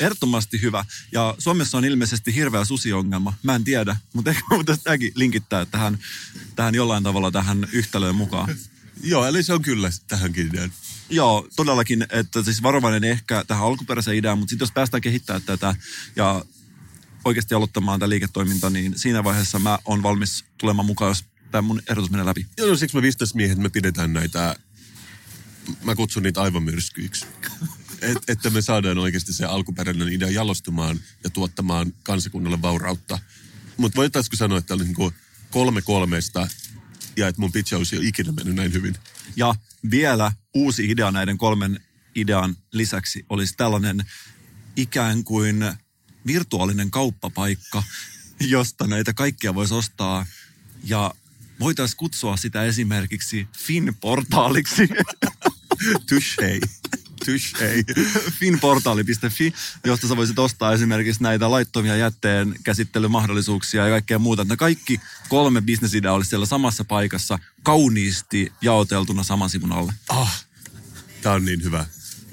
Ehdottomasti hyvä. Ja Suomessa on ilmeisesti hirveä susiongelma. Mä en tiedä, mutta ehkä voitaisiin tämäkin linkittää tähän, tähän jollain tavalla tähän yhtälöön mukaan. Joo, eli se on kyllä tähänkin ideaan. Joo, todellakin, että siis varovainen ehkä tähän alkuperäiseen ideaan, mutta sitten jos päästään kehittämään tätä ja oikeasti aloittamaan tämä liiketoiminta, niin siinä vaiheessa mä oon valmis tulemaan mukaan, jos tämä mun ehdotus menee läpi. Joo, no siksi mä miehet, me pidetään näitä, mä kutsun niitä aivomyrskyiksi. Et, että me saadaan oikeasti se alkuperäinen idea jalostumaan ja tuottamaan kansakunnalle vaurautta. Mutta voitaisiko sanoa, että on niin kolme kolmesta ja että mun pitchaus ei ole ikinä mennyt näin hyvin. Ja vielä uusi idea näiden kolmen idean lisäksi olisi tällainen ikään kuin virtuaalinen kauppapaikka, josta näitä kaikkia voisi ostaa. Ja voitaisiin kutsua sitä esimerkiksi Fin-portaaliksi. Touché. Touché. Finportaali.fi, josta sä voisit ostaa esimerkiksi näitä laittomia jätteen käsittelymahdollisuuksia ja kaikkea muuta. Ne kaikki kolme bisnesideaa olisi siellä samassa paikassa kauniisti jaoteltuna saman sivun alle. Ah, tää on niin hyvä.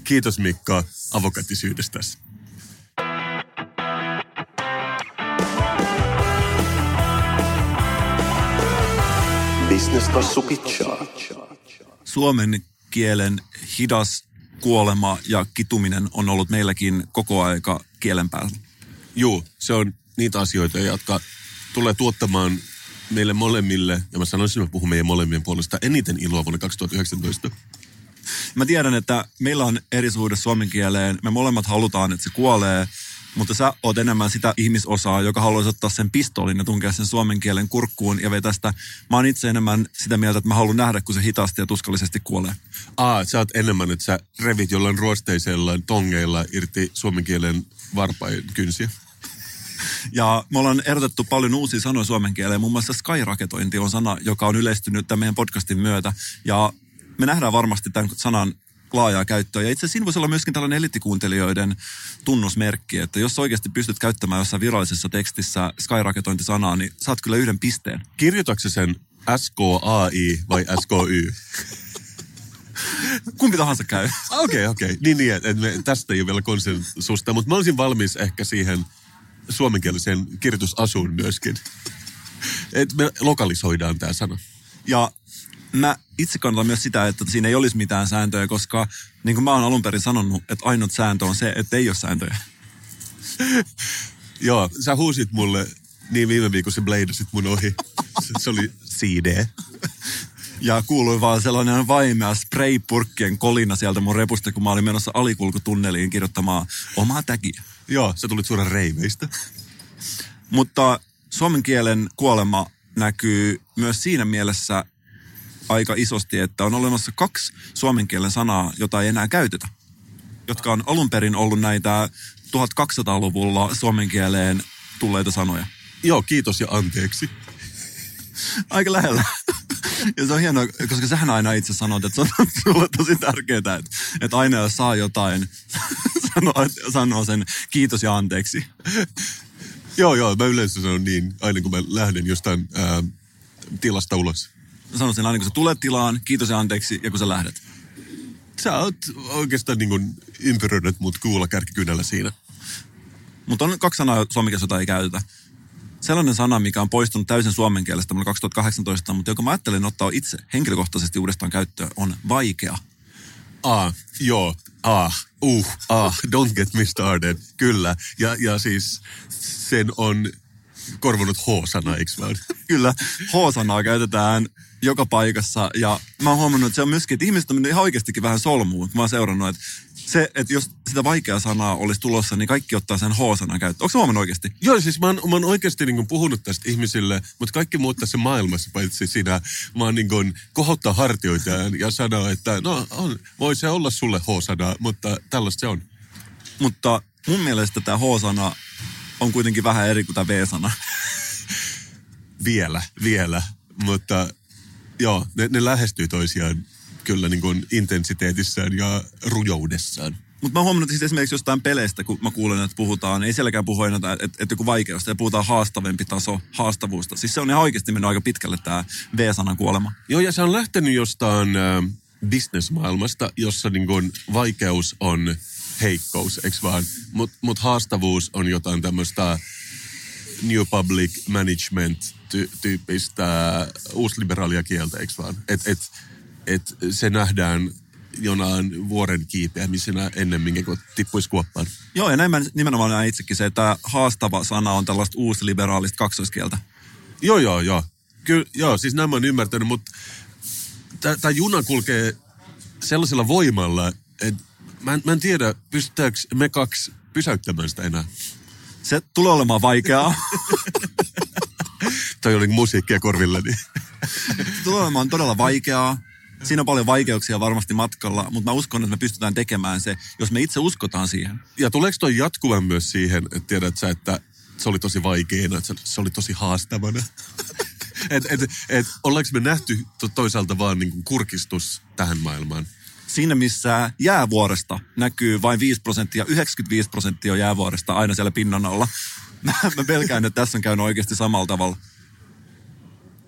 Kiitos Mikko avokätisyydestäsi. Business Suomen kielen hidas kuolema ja kituminen on ollut meilläkin koko aika kielen päällä. Joo, se on niitä asioita, jotka tulee tuottamaan meille molemmille, ja mä sanoisin, että mä puhun meidän molemmien puolesta, eniten iloa vuonna 2019. Mä tiedän, että meillä on eri suhde suomen kieleen. Me molemmat halutaan, että se kuolee, mutta sä oot enemmän sitä ihmisosaa, joka haluaisi ottaa sen pistoolin ja tunkea sen suomen kielen kurkkuun ja vetää sitä. Mä oon itse enemmän sitä mieltä, että mä haluan nähdä, kun se hitaasti ja tuskallisesti kuolee. Aa, sä oot enemmän, että sä revit jollain ruosteisella tongeilla irti suomen kielen varpain kynsiä. Ja me ollaan erotettu paljon uusia sanoja suomen kieleen. Muun muassa skyraketointi on sana, joka on yleistynyt tämän meidän podcastin myötä. Ja me nähdään varmasti tämän sanan laajaa käyttöä. Ja itse asiassa siinä voisi olla myöskin tällainen elittikuuntelijoiden tunnusmerkki, että jos oikeasti pystyt käyttämään jossain virallisessa tekstissä skyraketointisanaa, niin saat kyllä yhden pisteen. Kirjoitatko sen S-K-A-I vai S-K-Y? Kumpi tahansa käy. Okei, okay, okei. Okay. Niin, niin, että me, tästä ei ole vielä konsensusta, mutta mä olisin valmis ehkä siihen suomenkieliseen kirjoitusasuun myöskin. Että me lokalisoidaan tämä sana. Ja mä itse kannatan myös sitä, että siinä ei olisi mitään sääntöjä, koska niin kuin mä oon alun perin sanonut, että ainut sääntö on se, että ei ole sääntöjä. Joo, sä huusit mulle niin viime viikossa bladesit mun ohi. Se oli CD. Ja kuului vaan sellainen vaimea spraypurkkien kolina sieltä mun repusta, kun mä olin menossa alikulkutunneliin kirjoittamaan omaa täkiä. Joo, se tuli suoraan reiveistä. Mutta suomen kielen kuolema näkyy myös siinä mielessä, aika isosti, että on olemassa kaksi suomen kielen sanaa, jota ei enää käytetä. Jotka on alun perin ollut näitä 1200-luvulla suomen kieleen tulleita sanoja. Joo, kiitos ja anteeksi. Aika lähellä. Ja se on hienoa, koska sähän aina itse sanot, että se on sulle tosi tärkeää, että, että aina jos saa jotain, sanoo, sanoo sen kiitos ja anteeksi. joo, joo, mä yleensä sanon niin, aina kun mä lähden jostain ää, tilasta ulos sanoisin aina, kun sä tulet tilaan, kiitos ja anteeksi, ja kun sä lähdet. Sä oot oikeastaan niin ympyröinyt mut kuulla kärkikynällä siinä. Mutta on kaksi sanaa suomen jota ei käytetä. Sellainen sana, mikä on poistunut täysin suomen kielestä vuonna 2018, mutta joka mä ajattelin ottaa itse henkilökohtaisesti uudestaan käyttöön, on vaikea. Ah, joo, ah, uh, ah, don't get me started, kyllä. Ja, ja siis sen on korvanut H-sana, eikö vaan? Kyllä, H-sanaa käytetään joka paikassa. Ja mä oon huomannut, että se on myöskin, että ihmiset on mennyt ihan oikeastikin vähän solmuun. Mä oon seurannut, että se, että jos sitä vaikeaa sanaa olisi tulossa, niin kaikki ottaa sen H-sanan käyttöön. Onko se huomannut oikeasti? Joo, siis mä oon, mä oon oikeasti niin kuin puhunut tästä ihmisille, mutta kaikki muut tässä maailmassa, paitsi sinä, mä oon niin kuin kohottaa hartioita ja sanoa, että no on, voi se olla sulle H-sana, mutta tällaista se on. Mutta mun mielestä tämä H-sana on kuitenkin vähän eri kuin tämä V-sana. vielä, vielä. Mutta joo, ne, ne lähestyy toisiaan kyllä niin kuin intensiteetissään ja rujoudessaan. Mutta mä huomannut että siis esimerkiksi jostain peleistä, kun mä kuulen, että puhutaan, ei sielläkään puhu enää, että, että, että joku vaikeus, ja puhutaan haastavempi taso haastavuusta. Siis se on ihan oikeasti mennyt aika pitkälle tämä V-sanan kuolema. Joo, ja se on lähtenyt jostain äh, bisnesmaailmasta, jossa niin kun vaikeus on heikkous, eikö vaan? Mutta mut haastavuus on jotain tämmöistä New Public Management ty- tyyppistä uusliberaalia kieltä, eikö vaan? Et, et, et se nähdään jonain vuoren kiipeämisenä ennemminkin kuin tippuisi kuoppaan. Joo, ja näin mä nimenomaan näen itsekin se, että haastava sana on tällaista uusliberaalista kaksoiskieltä. Joo, joo, joo. Kyllä, joo, siis nämä on ymmärtänyt, mutta tämä juna kulkee sellaisella voimalla, että mä en, mä en tiedä, pystytäänkö me kaksi pysäyttämään sitä enää. Se tulee olemaan vaikeaa. Toi oli musiikkia korvilleni. Se tulee olemaan todella vaikeaa. Siinä on paljon vaikeuksia varmasti matkalla, mutta mä uskon, että me pystytään tekemään se, jos me itse uskotaan siihen. Ja tuleeko toi jatkuvan myös siihen, että tiedät sä, että se oli tosi vaikeana, että se oli tosi haastavana? et, et, et, ollaanko me nähty to- toisaalta vaan niin kurkistus tähän maailmaan? Siinä, missä jäävuoresta näkyy vain 5 prosenttia, 95 prosenttia jäävuoresta aina siellä pinnan alla. Mä, mä pelkään, että tässä on käynyt oikeasti samalla tavalla.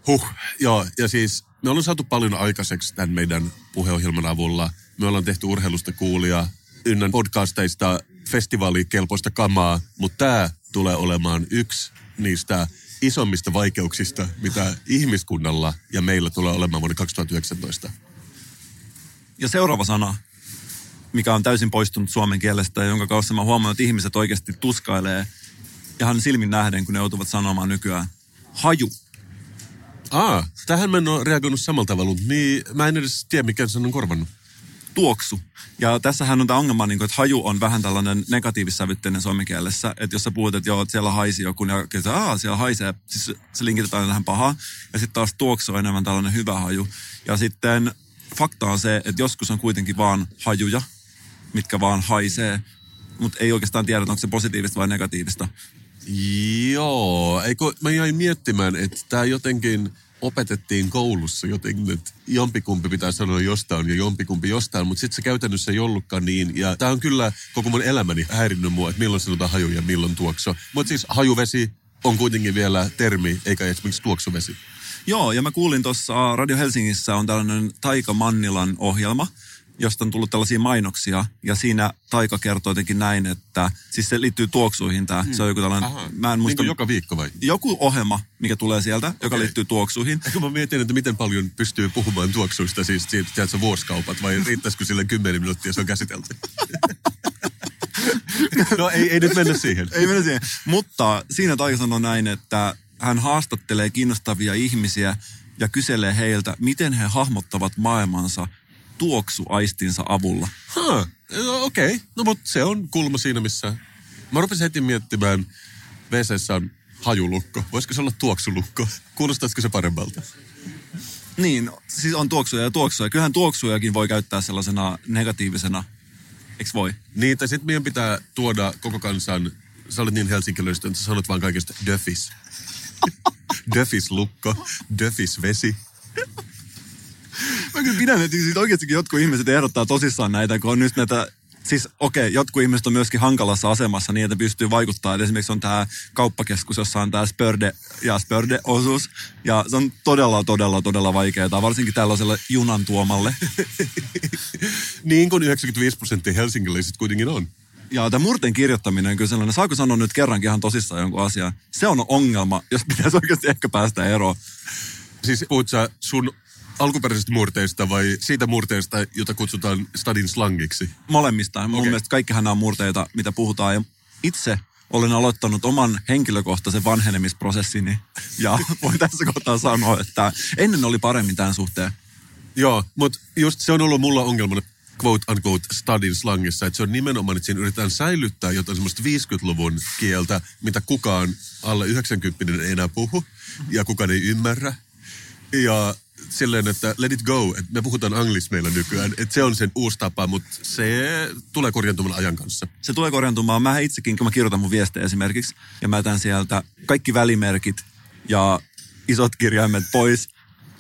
Huh, joo, ja siis me ollaan saatu paljon aikaiseksi tämän meidän puheohjelman avulla. Me ollaan tehty urheilusta kuulia, ynnän podcasteista festivaalikelpoista kamaa, mutta tämä tulee olemaan yksi niistä isommista vaikeuksista, mitä ihmiskunnalla ja meillä tulee olemaan vuonna 2019. Ja seuraava sana, mikä on täysin poistunut suomen kielestä ja jonka kanssa mä huomaan, että ihmiset oikeasti tuskailee ihan silmin nähden, kun ne joutuvat sanomaan nykyään. Haju. Aa, tähän mä en ole reagoinut samalla tavalla, niin, mä en edes tiedä, mikä sen on korvannut. tuoksu. Ja tässähän on tämä ongelma, niin kuin, että haju on vähän tällainen negatiivissävytteinen suomen kielessä. Että jos sä puhut, että joo, että siellä haisi joku, niin että aa, siellä haisee. Siis se linkitetään tähän pahaa. Ja sitten taas tuoksu on enemmän tällainen hyvä haju. Ja sitten fakta on se, että joskus on kuitenkin vaan hajuja, mitkä vaan haisee. Mutta ei oikeastaan tiedä, onko se positiivista vai negatiivista. Joo, eikö, mä jäin miettimään, että tämä jotenkin opetettiin koulussa jotenkin, että jompikumpi pitää sanoa jostain ja jompikumpi jostain, mutta sitten se käytännössä ei ollutkaan niin. Ja tämä on kyllä koko mun elämäni häirinnyt mua, että milloin sanotaan haju ja milloin tuoksu. Mutta siis hajuvesi on kuitenkin vielä termi, eikä esimerkiksi tuoksuvesi. Joo, ja mä kuulin tuossa Radio Helsingissä on tällainen Taika Mannilan ohjelma, josta on tullut tällaisia mainoksia. Ja siinä Taika kertoo jotenkin näin, että siis se liittyy tuoksuihin tämä. Hmm. Se on joku tällainen, Aha, mä en niin muista, kuin joka viikko vai? joku ohjelma, mikä tulee sieltä, okay. joka liittyy tuoksuihin. Kun mä mietin, että miten paljon pystyy puhumaan tuoksuista, siis siitä, tiedätkö, vuosikaupat, vai riittäisikö sille 10 minuuttia, se on käsitelty? no ei, ei nyt mennä siihen. Ei mennä siihen. Mutta siinä Taika sanoo näin, että hän haastattelee kiinnostavia ihmisiä ja kyselee heiltä, miten he hahmottavat maailmansa tuoksuaistinsa avulla. Huh. Okei, okay. no mutta se on kulma siinä, missä... Mä rupesin heti miettimään, wc on hajulukko. Voisiko se olla tuoksulukko? Kuulostaisiko se paremmalta? Niin, siis on tuoksuja ja tuoksuja. Kyllähän tuoksujakin voi käyttää sellaisena negatiivisena, eikö voi? Niin, tai sitten meidän pitää tuoda koko kansan... Sä olet niin helsinkiläistä, että sä sanot vaan kaikesta döfis. Döfis lukko, döfis vesi. Mä kyllä pidän, että siis oikeastikin jotkut ihmiset ehdottaa tosissaan näitä, kun on nyt näitä Siis okei, okay, jotkut ihmiset on myöskin hankalassa asemassa niin, että pystyy vaikuttaa. Et esimerkiksi on tämä kauppakeskus, jossa on tämä Spörde ja Spörde-osuus. Ja se on todella, todella, todella vaikeaa, varsinkin tällaiselle junan tuomalle. niin kuin 95 prosenttia helsinkiläiset kuitenkin on. Ja tämä murten kirjoittaminen on kyllä sellainen, saako sanoa nyt kerrankin ihan tosissaan jonkun asian? Se on ongelma, jos pitäisi oikeasti ehkä päästä eroon. Siis puhut sä sun alkuperäisestä murteista vai siitä murteesta, jota kutsutaan stadin slangiksi? Molemmista. Mun Okei. mielestä kaikkihan nämä on murteita, mitä puhutaan. Ja itse olen aloittanut oman henkilökohtaisen vanhenemisprosessini. Ja voin tässä kohtaa sanoa, että ennen oli paremmin tämän suhteen. Joo, mutta just se on ollut mulla ongelmana quote unquote stadin slangissa, että se on nimenomaan, että siinä yritetään säilyttää jotain semmoista 50-luvun kieltä, mitä kukaan alle 90 ei enää puhu ja kukaan ei ymmärrä. Ja silleen, että let it go, että me puhutaan anglismeilla nykyään, että se on sen uusi tapa, mutta se tulee korjantumaan ajan kanssa. Se tulee korjantumaan. Mä itsekin, kun mä kirjoitan mun viestejä esimerkiksi, ja mä jätän sieltä kaikki välimerkit ja isot kirjaimet pois,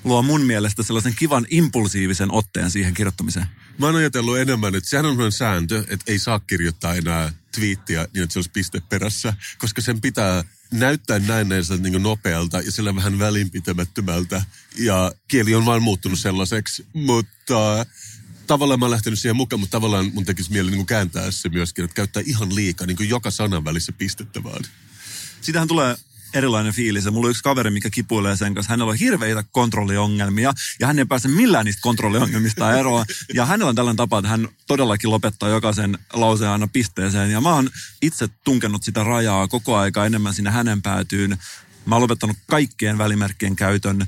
luo mun mielestä sellaisen kivan impulsiivisen otteen siihen kirjoittamiseen. Mä oon ajatellut enemmän, että sehän on sellainen sääntö, että ei saa kirjoittaa enää twiittiä niin, että se olisi piste perässä, koska sen pitää näyttää näennäensä niin nopealta ja sillä vähän välinpitämättömältä. Ja kieli on vaan muuttunut sellaiseksi, mutta tavallaan mä oon lähtenyt siihen mukaan, mutta tavallaan mun tekisi mieli niin kääntää se myöskin, että käyttää ihan liikaa niin joka sanan välissä pistettä vaan. Sitähän tulee erilainen fiilis. Ja mulla on yksi kaveri, mikä kipuilee sen kanssa. Hänellä on hirveitä kontrolliongelmia ja hän ei pääse millään niistä kontrolliongelmista eroon. Ja hänellä on tällainen tapa, että hän todellakin lopettaa jokaisen lauseen aina pisteeseen. Ja mä oon itse tunkenut sitä rajaa koko aika enemmän sinne hänen päätyyn. Mä oon lopettanut kaikkien välimerkkien käytön,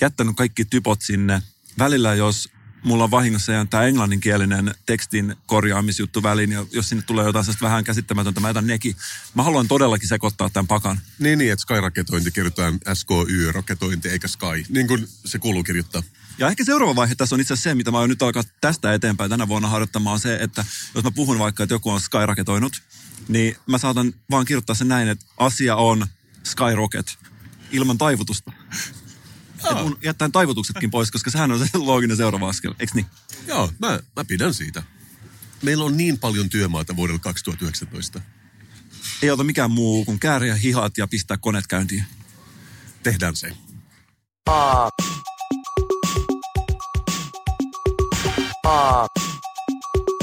jättänyt kaikki typot sinne. Välillä jos mulla on vahingossa jäänyt tämä englanninkielinen tekstin korjaamisjuttu väliin, ja jos sinne tulee jotain sellaista vähän käsittämätöntä, mä jätän nekin. Mä haluan todellakin sekoittaa tämän pakan. Niin, niin että Sky-raketointi kirjoitetaan SKY-raketointi eikä Sky, niin kuin se kuuluu kirjoittaa. Ja ehkä seuraava vaihe tässä on itse asiassa se, mitä mä oon nyt alkaa tästä eteenpäin tänä vuonna harjoittamaan, on se, että jos mä puhun vaikka, että joku on Sky-raketoinut, niin mä saatan vaan kirjoittaa sen näin, että asia on Skyrocket ilman taivutusta. Ja mun jättäen taivutuksetkin pois, koska sehän on se looginen seuraava askel, eikö niin? Joo, mä, mä pidän siitä. Meillä on niin paljon työmaata vuodella 2019. Ei ota mikään muu kuin kääriä hihat ja pistää koneet käyntiin. Tehdään se.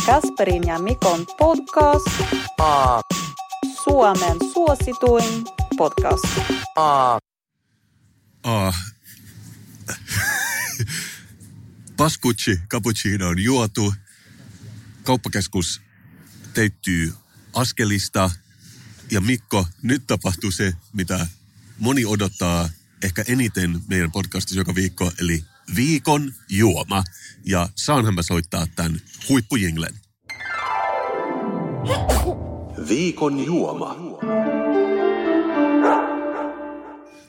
Kasperin ja Mikon podcast. Suomen suosituin podcast. Ah. Paskucci cappuccino on juotu. Kauppakeskus teittyy askelista. Ja Mikko, nyt tapahtuu se, mitä moni odottaa ehkä eniten meidän podcastissa joka viikko, eli viikon juoma. Ja saanhan mä soittaa tämän huippujinglen. Viikon juoma.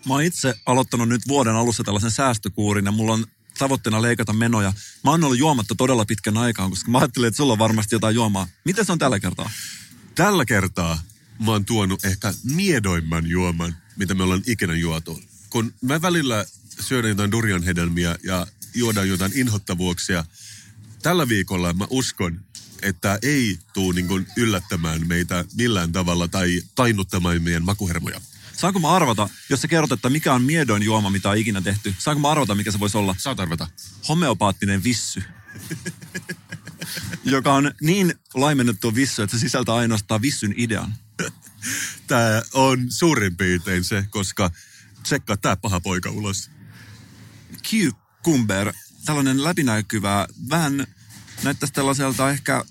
Mä oon itse aloittanut nyt vuoden alussa tällaisen säästökuurin ja mulla on tavoitteena leikata menoja. Mä oon ollut juomatta todella pitkän aikaa, koska mä ajattelin, että sulla on varmasti jotain juomaa. Miten se on tällä kertaa? Tällä kertaa mä oon tuonut ehkä miedoimman juoman, mitä me ollaan ikinä juotu. Kun mä välillä syödään jotain durian hedelmiä ja juodaan jotain inhottavuuksia, tällä viikolla mä uskon, että ei tuu niin yllättämään meitä millään tavalla tai tainnuttamaan meidän makuhermoja. Saanko mä arvata, jos sä kerrot, että mikä on miedoin juoma, mitä on ikinä tehty, saanko mä arvata, mikä se voisi olla? Saat arvata. Homeopaattinen vissy. joka on niin laimennettu vissu, että se sisältää ainoastaan vissyn idean. Tämä on suurin piirtein se, koska tsekkaa tämä paha poika ulos. Cucumber, tällainen läpinäkyvä, vähän näyttäisi tällaiselta ehkä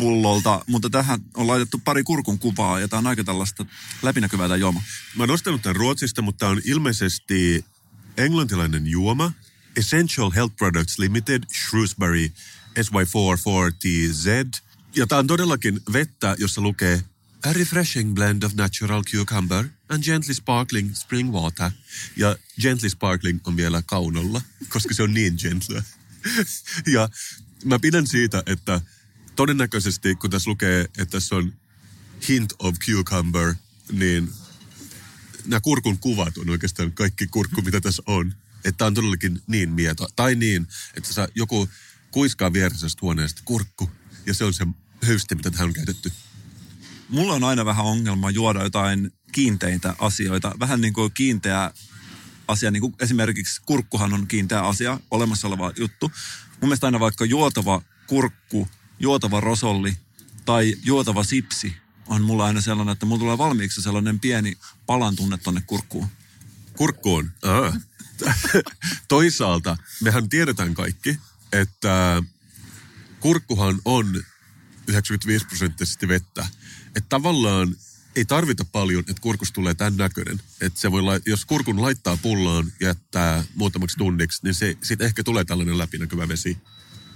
lonkkupullolta, mutta tähän on laitettu pari kurkun kuvaa ja tämä on aika tällaista läpinäkyvää tämä juoma. Mä oon ostanut tämän Ruotsista, mutta tämä on ilmeisesti englantilainen juoma. Essential Health Products Limited, Shrewsbury SY44TZ. Ja tämä on todellakin vettä, jossa lukee A refreshing blend of natural cucumber and gently sparkling spring water. Ja gently sparkling on vielä kaunolla, koska se on niin gentle. ja mä pidän siitä, että todennäköisesti kun tässä lukee, että tässä on hint of cucumber, niin nämä kurkun kuvat on oikeastaan kaikki kurkku, mitä tässä on. Että on todellakin niin mieto. Tai niin, että sä joku kuiskaa vieressä huoneesta kurkku, ja se on se höyste, mitä tähän on käytetty. Mulla on aina vähän ongelma juoda jotain kiinteitä asioita. Vähän niin kuin kiinteä asia, niin kuin esimerkiksi kurkkuhan on kiinteä asia, olemassa oleva juttu. Mun mielestä aina vaikka juotava kurkku, juotava rosolli tai juotava sipsi on mulla aina sellainen, että mulla tulee valmiiksi sellainen pieni palan tunne tonne kurkkuun. Kurkkuun? Ah. Toisaalta mehän tiedetään kaikki, että kurkkuhan on 95 prosenttisesti vettä. Että tavallaan ei tarvita paljon, että kurkus tulee tämän näköinen. Että se voi, jos kurkun laittaa pullaan ja jättää muutamaksi tunniksi, niin se sitten ehkä tulee tällainen läpinäkyvä vesi.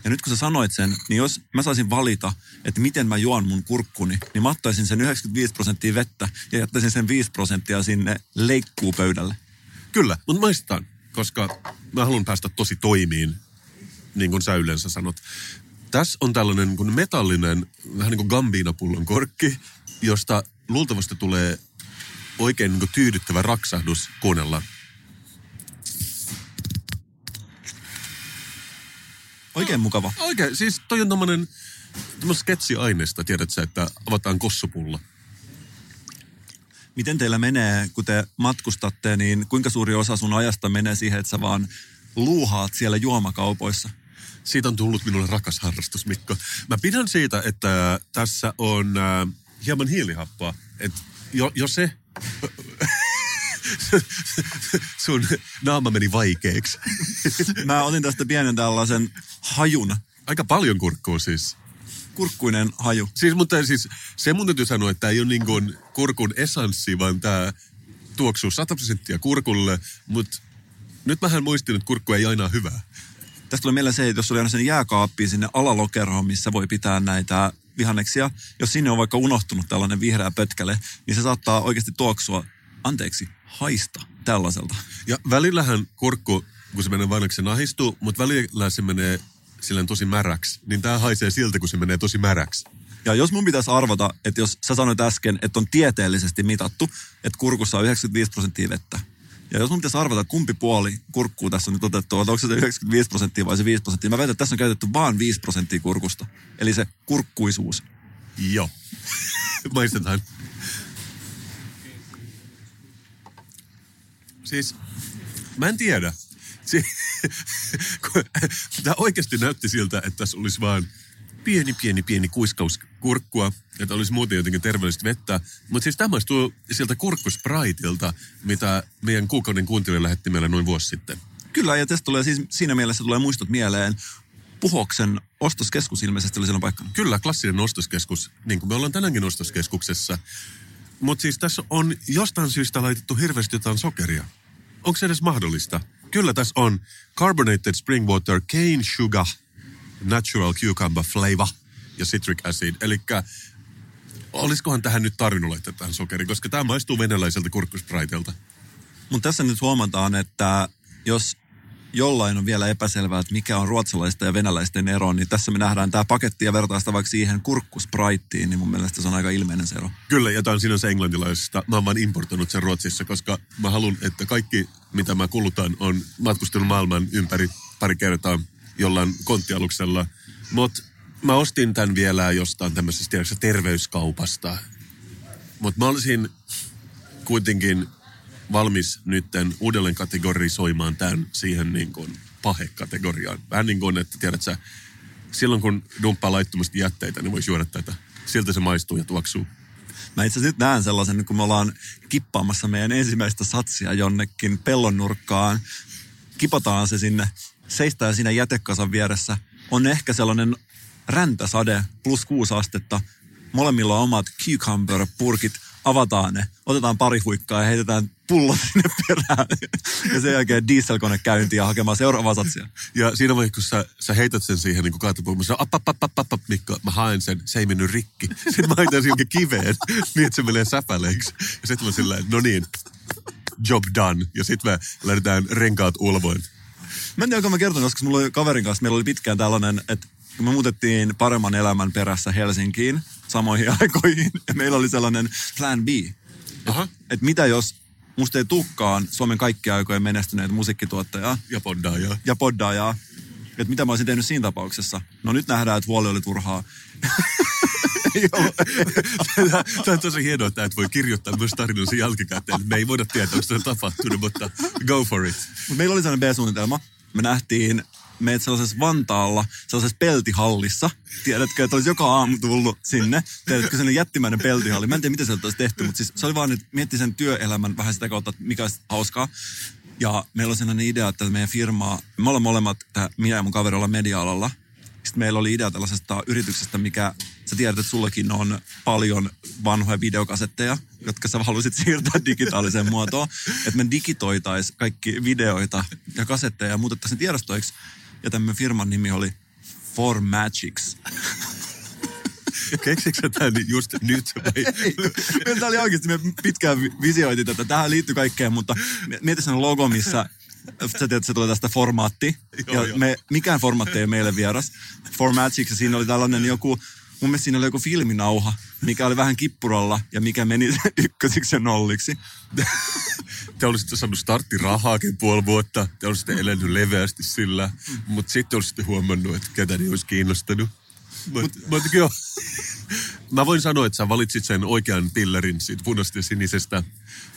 Ja nyt kun sä sanoit sen, niin jos mä saisin valita, että miten mä juon mun kurkkuni, niin mä ottaisin sen 95 prosenttia vettä ja jättäisin sen 5 prosenttia sinne leikkuupöydälle. Kyllä, mutta maistetaan, koska mä haluan päästä tosi toimiin, niin kuin sä yleensä sanot. Tässä on tällainen niin metallinen, vähän niin kuin gambiinapullon korkki, josta luultavasti tulee oikein niin kuin tyydyttävä raksahdus kuunnella. Oikein mukava. Oikein, siis toi on tommonen, tommonen sketsiaineesta, tiedät sä, että avataan kossupulla. Miten teillä menee, kun te matkustatte, niin kuinka suuri osa sun ajasta menee siihen, että sä vaan luuhaat siellä juomakaupoissa? Siitä on tullut minulle rakas harrastus, Mikko. Mä pidän siitä, että tässä on äh, hieman hiilihappoa. Että jo, jo se... sun naama meni vaikeaksi. Mä otin tästä pienen tällaisen hajun, Aika paljon kurkkuu siis. kurkkuinen haju. Siis, mutta siis se mun täytyy sanoa, että tämä ei ole niin kuin kurkun esanssi, vaan tämä tuoksuu 100 prosenttia kurkulle, mutta nyt mähän muistin, että kurkku ei aina hyvää. Tästä tulee mieleen se, että jos oli aina sen jääkaappiin sinne alalokeroon, missä voi pitää näitä vihanneksia, jos sinne on vaikka unohtunut tällainen vihreä pötkäle, niin se saattaa oikeasti tuoksua, anteeksi, haista tällaiselta. Ja välillähän kurkku, kun se menee vanhaksi, se nahistuu, mutta välillä se menee silleen tosi märäksi. Niin tämä haisee siltä, kun se menee tosi märäksi. Ja jos mun pitäisi arvata, että jos sä sanoit äsken, että on tieteellisesti mitattu, että kurkussa on 95 prosenttia vettä. Ja jos mun pitäisi arvata, kumpi puoli kurkkuu tässä on nyt otettu, että onko se 95 prosenttia vai se 5 prosenttia, mä väitän, että tässä on käytetty vaan 5 prosenttia kurkusta. Eli se kurkkuisuus. Joo. Maistetaan. Siis, mä en tiedä. Si- Tämä oikeasti näytti siltä, että tässä olisi vaan pieni, pieni, pieni kuiskaus kurkkua, että olisi muuten jotenkin terveellistä vettä. Mutta siis tämä maistuu sieltä kurkkuspraitilta, mitä meidän kuukauden kuuntelija lähetti meille noin vuosi sitten. Kyllä, ja tästä tulee siis siinä mielessä tulee muistot mieleen. Puhoksen ostoskeskus ilmeisesti oli silloin paikkana. Kyllä, klassinen ostoskeskus, niin kuin me ollaan tänäänkin ostoskeskuksessa. Mutta siis tässä on jostain syystä laitettu hirveästi jotain sokeria. Onko se edes mahdollista? Kyllä tässä on carbonated spring water, cane sugar, natural cucumber flavor ja citric acid. Eli olisikohan tähän nyt tarvinnut laittaa tähän sokeri, koska tämä maistuu venäläiseltä kurkkuspraitelta. Mutta tässä nyt huomataan, että jos jollain on vielä epäselvää, että mikä on ruotsalaisten ja venäläisten ero, niin tässä me nähdään tämä paketti ja vertaa sitä vaikka siihen kurkkuspraittiin, niin mun mielestä se on aika ilmeinen se ero. Kyllä, ja tämä on sinänsä englantilaisesta. Mä oon vaan importoinut sen Ruotsissa, koska mä haluan, että kaikki, mitä mä kulutan, on matkustanut maailman ympäri pari kertaa jollain konttialuksella. Mutta mä ostin tämän vielä jostain tämmöisestä terveyskaupasta. Mutta mä olisin kuitenkin valmis nytten uudelleen kategorisoimaan tämän siihen niin kuin pahekategoriaan. Vähän niin kuin, että tiedät sä, silloin kun dumppaa laittomasti jätteitä, niin voisi juoda tätä. Siltä se maistuu ja tuoksuu. Mä itse nyt näen sellaisen, kun me ollaan kippaamassa meidän ensimmäistä satsia jonnekin pellon nurkkaan. Kipataan se sinne, seistää siinä jätekasan vieressä. On ehkä sellainen räntäsade plus kuusi astetta. Molemmilla on omat cucumber-purkit. Avataan ne, otetaan pari huikkaa ja heitetään pullo sinne perään. Ja sen jälkeen dieselkone käyntiin ja hakemaan seuraavaa satsia. Ja siinä vaiheessa, kun sä, sä heität sen siihen niin mä sanon, app, app, app, app, Mikko, mä haen sen, se ei mennyt rikki. Sitten mä heitan sen kiveen, niin että se menee säpäleiksi. Ja sitten mä silleen, no niin, job done. Ja sitten me lähdetään renkaat ulvoin. Mä en tiedä, mä kertonut, koska mulla oli kaverin kanssa, meillä oli pitkään tällainen, että kun me muutettiin paremman elämän perässä Helsinkiin samoihin aikoihin, ja meillä oli sellainen plan B. Että mitä jos musta ei tukkaan Suomen kaikkien aikojen menestyneet musiikkituottajaa Ja poddaa ja... ja poddaajaa, että mitä mä olisin tehnyt siinä tapauksessa. No nyt nähdään, että huoli oli turhaa. Tämä on tosi hienoa, että et voi kirjoittaa myös tarinansa jälkikäteen. Me ei voida tietää, onko se tapahtunut, mutta go for it. Meillä oli sellainen B-suunnitelma. Me nähtiin meidät sellaisessa Vantaalla, sellaisessa peltihallissa. Tiedätkö, että olisi joka aamu tullut sinne. Tiedätkö, sellainen jättimäinen peltihalli. Mä en tiedä, miten se olisi tehty, mutta siis se oli vaan, että mietti sen työelämän vähän sitä kautta, että mikä olisi hauskaa. Ja meillä oli sellainen idea, että meidän firmaa, me ollaan molemmat, minä ja mun kaveri ollaan media-alalla. Sitten meillä oli idea tällaisesta yrityksestä, mikä, sä tiedät, että sullakin on paljon vanhoja videokasetteja, jotka sä haluaisit siirtää digitaaliseen muotoon. Että me digitoitaisiin kaikki videoita ja kasetteja ja muutettaisiin tiedostoiksi. Ja tämän firman nimi oli For Magics. Keksikö sä tämän just nyt? Vai? Tämä oli oikeasti, me pitkään vi- visioitiin tätä. Tähän liittyy kaikkeen, mutta mieti sen logo, missä sä tiedät, että se tulee tästä formaatti. Joo, ja joo. me, mikään formaatti ei ole meille vieras. For Magic, ja siinä oli tällainen joku mun mielestä siinä oli joku filminauha, mikä oli vähän kippuralla ja mikä meni ykkösiksi ja nolliksi. Te olisitte saanut starttirahaakin puoli vuotta. Te olisitte elänyt leveästi sillä. Mutta sitten olisitte huomannut, että ketä ei olisi kiinnostanut. Mutta mut, joo. Mä voin sanoa, että sä valitsit sen oikean pillerin siitä punaista ja sinisestä.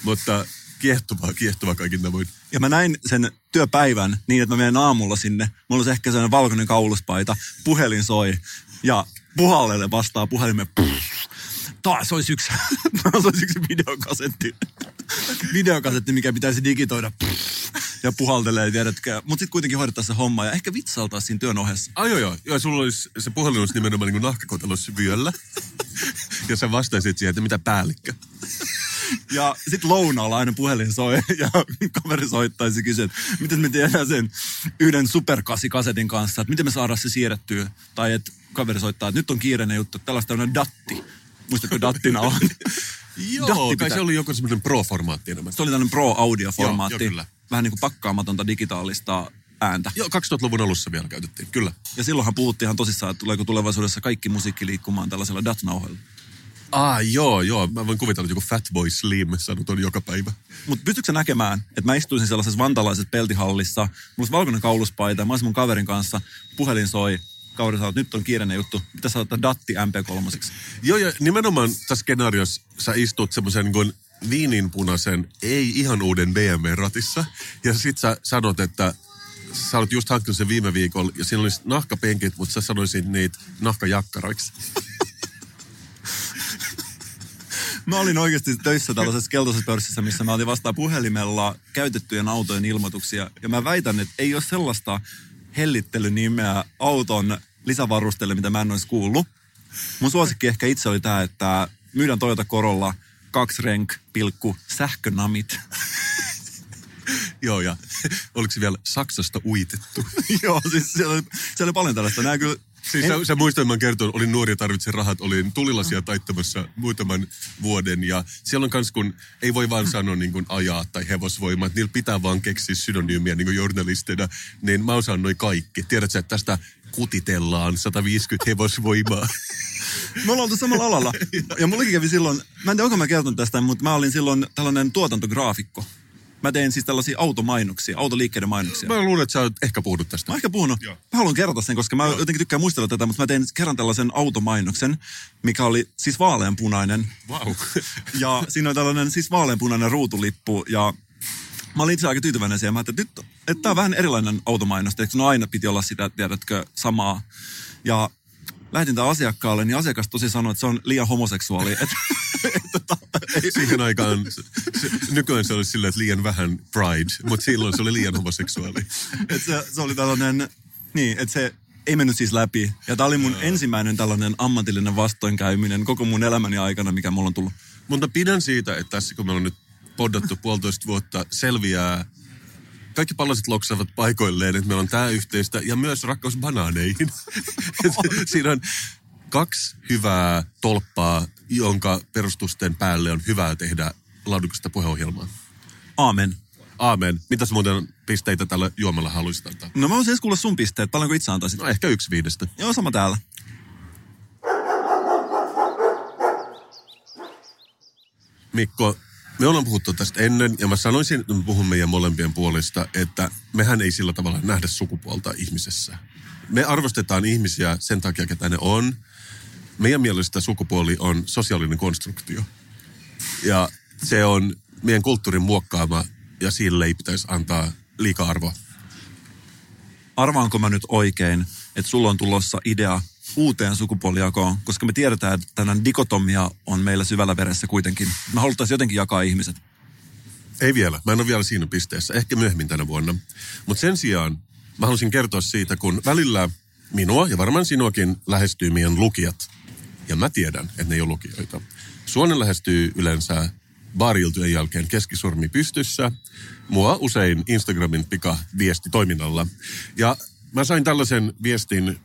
Mutta kiehtovaa, kiehtovaa kaikin tavoin. Ja mä näin sen työpäivän niin, että mä menen aamulla sinne. Mulla olisi ehkä sellainen valkoinen kauluspaita, puhelin soi ja puhallelle vastaa puhelimen. Taas olisi yksi, taas olisi yksi videokasetti. videokasetti, mikä pitäisi digitoida. Ja puhaltelee, tiedätkö. Mutta sitten kuitenkin hoidetaan se homma ja ehkä vitsailtaa siinä työn ohessa. Ai joo joo, joo sulla olisi, se puhelin olisi nimenomaan niin nahkakotelossa vyöllä. ja sä vastaisit siihen, että mitä päällikkö. Ja sitten lounaalla aina puhelin soi ja kaveri soittaisi kysyä, että miten me tehdään sen yhden superkasikasetin kanssa, että miten me saadaan se siirrettyä. Tai että kaveri soittaa, että nyt on kiireinen juttu, että tällaista on datti. Muistatko dattinauhan? Joo, Datti kai pitää- se oli joku semmoinen pro-formaatti enemmän. Se oli tällainen pro-audio-formaatti. Joo, joo, kyllä. Vähän niin kuin pakkaamatonta digitaalista ääntä. Joo, 2000-luvun alussa vielä käytettiin, kyllä. Ja silloinhan puhuttiin ihan tosissaan, että tuleeko tulevaisuudessa kaikki musiikki liikkumaan tällaisella DAT-nauhalla. Ah, joo, joo. Mä voin kuvitella, että joku Fatboy Slim sanot on joka päivä. Mutta pystytkö näkemään, että mä istuisin sellaisessa vantalaisessa peltihallissa, mulla olisi valkoinen kauluspaita ja mä olisin mun kaverin kanssa, puhelin soi, sanoo, että nyt on kiireinen juttu, pitää saada Datti MP3. Joo, ja nimenomaan tässä skenaariossa sä istut semmoisen niin kuin viininpunaisen, ei ihan uuden BMW-ratissa. Ja sit sä sanot, että sä olet just hankkinut sen viime viikolla ja siinä olisi nahkapenkit, mutta sä sanoisit niitä nahkajakkaroiksi. Mä olin oikeasti töissä tällaisessa keltaisessa pörssissä, missä mä otin vastaan puhelimella käytettyjen autojen ilmoituksia. Ja mä väitän, että ei ole sellaista hellittelynimeä auton lisävarustelle, mitä mä en olisi kuullut. Mun suosikki ehkä itse oli tämä, että myydään Toyota Corolla kaksi renk, pilkku, sähkönamit. Joo, ja oliko se vielä Saksasta uitettu? Joo, siis siellä oli, siellä oli paljon tällaista. Nämä kyllä, Siis sä, sä muistat, mä kertoin, olin nuori ja tarvitsin rahat, olin tulilasia taittamassa muutaman vuoden ja siellä on kans kun ei voi vaan sanoa niin kuin ajaa tai hevosvoima, että niillä pitää vaan keksiä synonyymiä niin kuin journalisteina, niin mä osaan noin kaikki. Tiedätkö, että tästä kutitellaan 150 hevosvoimaa. Me ollaan oltu samalla alalla. Ja mullekin kävi silloin, mä en tiedä, onko mä kertonut tästä, mutta mä olin silloin tällainen tuotantograafikko. Mä tein siis tällaisia automainoksia, autoliikkeiden mainoksia. Mä luulen, että sä oot ehkä puhunut tästä. Mä ehkä puhunut. Joo. Mä haluan kertoa sen, koska mä jotenkin tykkään muistella tätä, mutta mä tein kerran tällaisen automainoksen, mikä oli siis vaaleanpunainen. Wow. Ja siinä oli tällainen siis vaaleanpunainen ruutulippu ja mä olin itse aika tyytyväinen siihen. Mä että nyt, että tää on vähän erilainen automainos. Eikö no aina piti olla sitä, tiedätkö, samaa. Ja lähetin tämän asiakkaalle, niin asiakas tosi sanoi, että se on liian homoseksuaali. Et, et, tota, ei, Siihen aikaan, se, nykyään se olisi silleen, että liian vähän pride, mutta silloin se oli liian homoseksuaali. et se, se oli tällainen, niin, että se ei mennyt siis läpi. Ja tämä oli mun ensimmäinen tällainen ammatillinen vastoinkäyminen koko mun elämäni aikana, mikä mulla on tullut. Mutta pidän siitä, että tässä kun me ollaan nyt poddattu puolitoista vuotta, selviää kaikki palaset loksaavat paikoilleen, että meillä on tämä yhteistä ja myös rakkaus banaaneihin. Siinä on kaksi hyvää tolppaa, jonka perustusten päälle on hyvää tehdä laadukasta puheohjelmaa. Aamen. Aamen. Mitäs muuten pisteitä tällä juomalla haluaisit antaa? No mä voisin edes kuulla sun pisteet. Paljonko itse antaisit? No ehkä yksi viidestä. Joo, sama täällä. Mikko, me ollaan puhuttu tästä ennen ja mä sanoisin, että me puhumme meidän molempien puolesta, että mehän ei sillä tavalla nähdä sukupuolta ihmisessä. Me arvostetaan ihmisiä sen takia, ketä ne on. Meidän mielestä sukupuoli on sosiaalinen konstruktio. Ja se on meidän kulttuurin muokkaama ja sille ei pitäisi antaa liikaa arvoa. Arvaanko mä nyt oikein, että sulla on tulossa idea uuteen sukupuolijakoon, koska me tiedetään, että tänään dikotomia on meillä syvällä veressä kuitenkin. Me haluttaisiin jotenkin jakaa ihmiset. Ei vielä. Mä en ole vielä siinä pisteessä. Ehkä myöhemmin tänä vuonna. Mutta sen sijaan mä haluaisin kertoa siitä, kun välillä minua ja varmaan sinuakin lähestyy meidän lukijat. Ja mä tiedän, että ne ei ole lukijoita. Suonen lähestyy yleensä baariltyön jälkeen keskisormi pystyssä. Mua usein Instagramin pika viesti toiminnalla. Ja mä sain tällaisen viestin,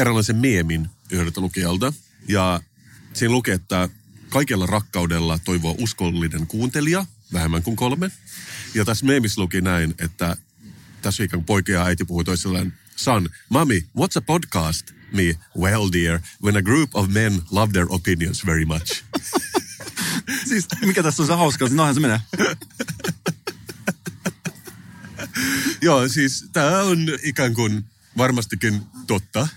eräänlaisen meemin yhdeltä lukijalta. Ja siinä lukee, että kaikella rakkaudella toivoo uskollinen kuuntelija, vähemmän kuin kolme. Ja tässä meemissä luki näin, että tässä ikään poika ja äiti puhuu toisilleen, son, mami, what's a podcast? me, well dear, when a group of men love their opinions very much. Siis mikä tässä on se hauska, noinhan se menee. Joo, siis tämä on ikään kuin varmastikin totta.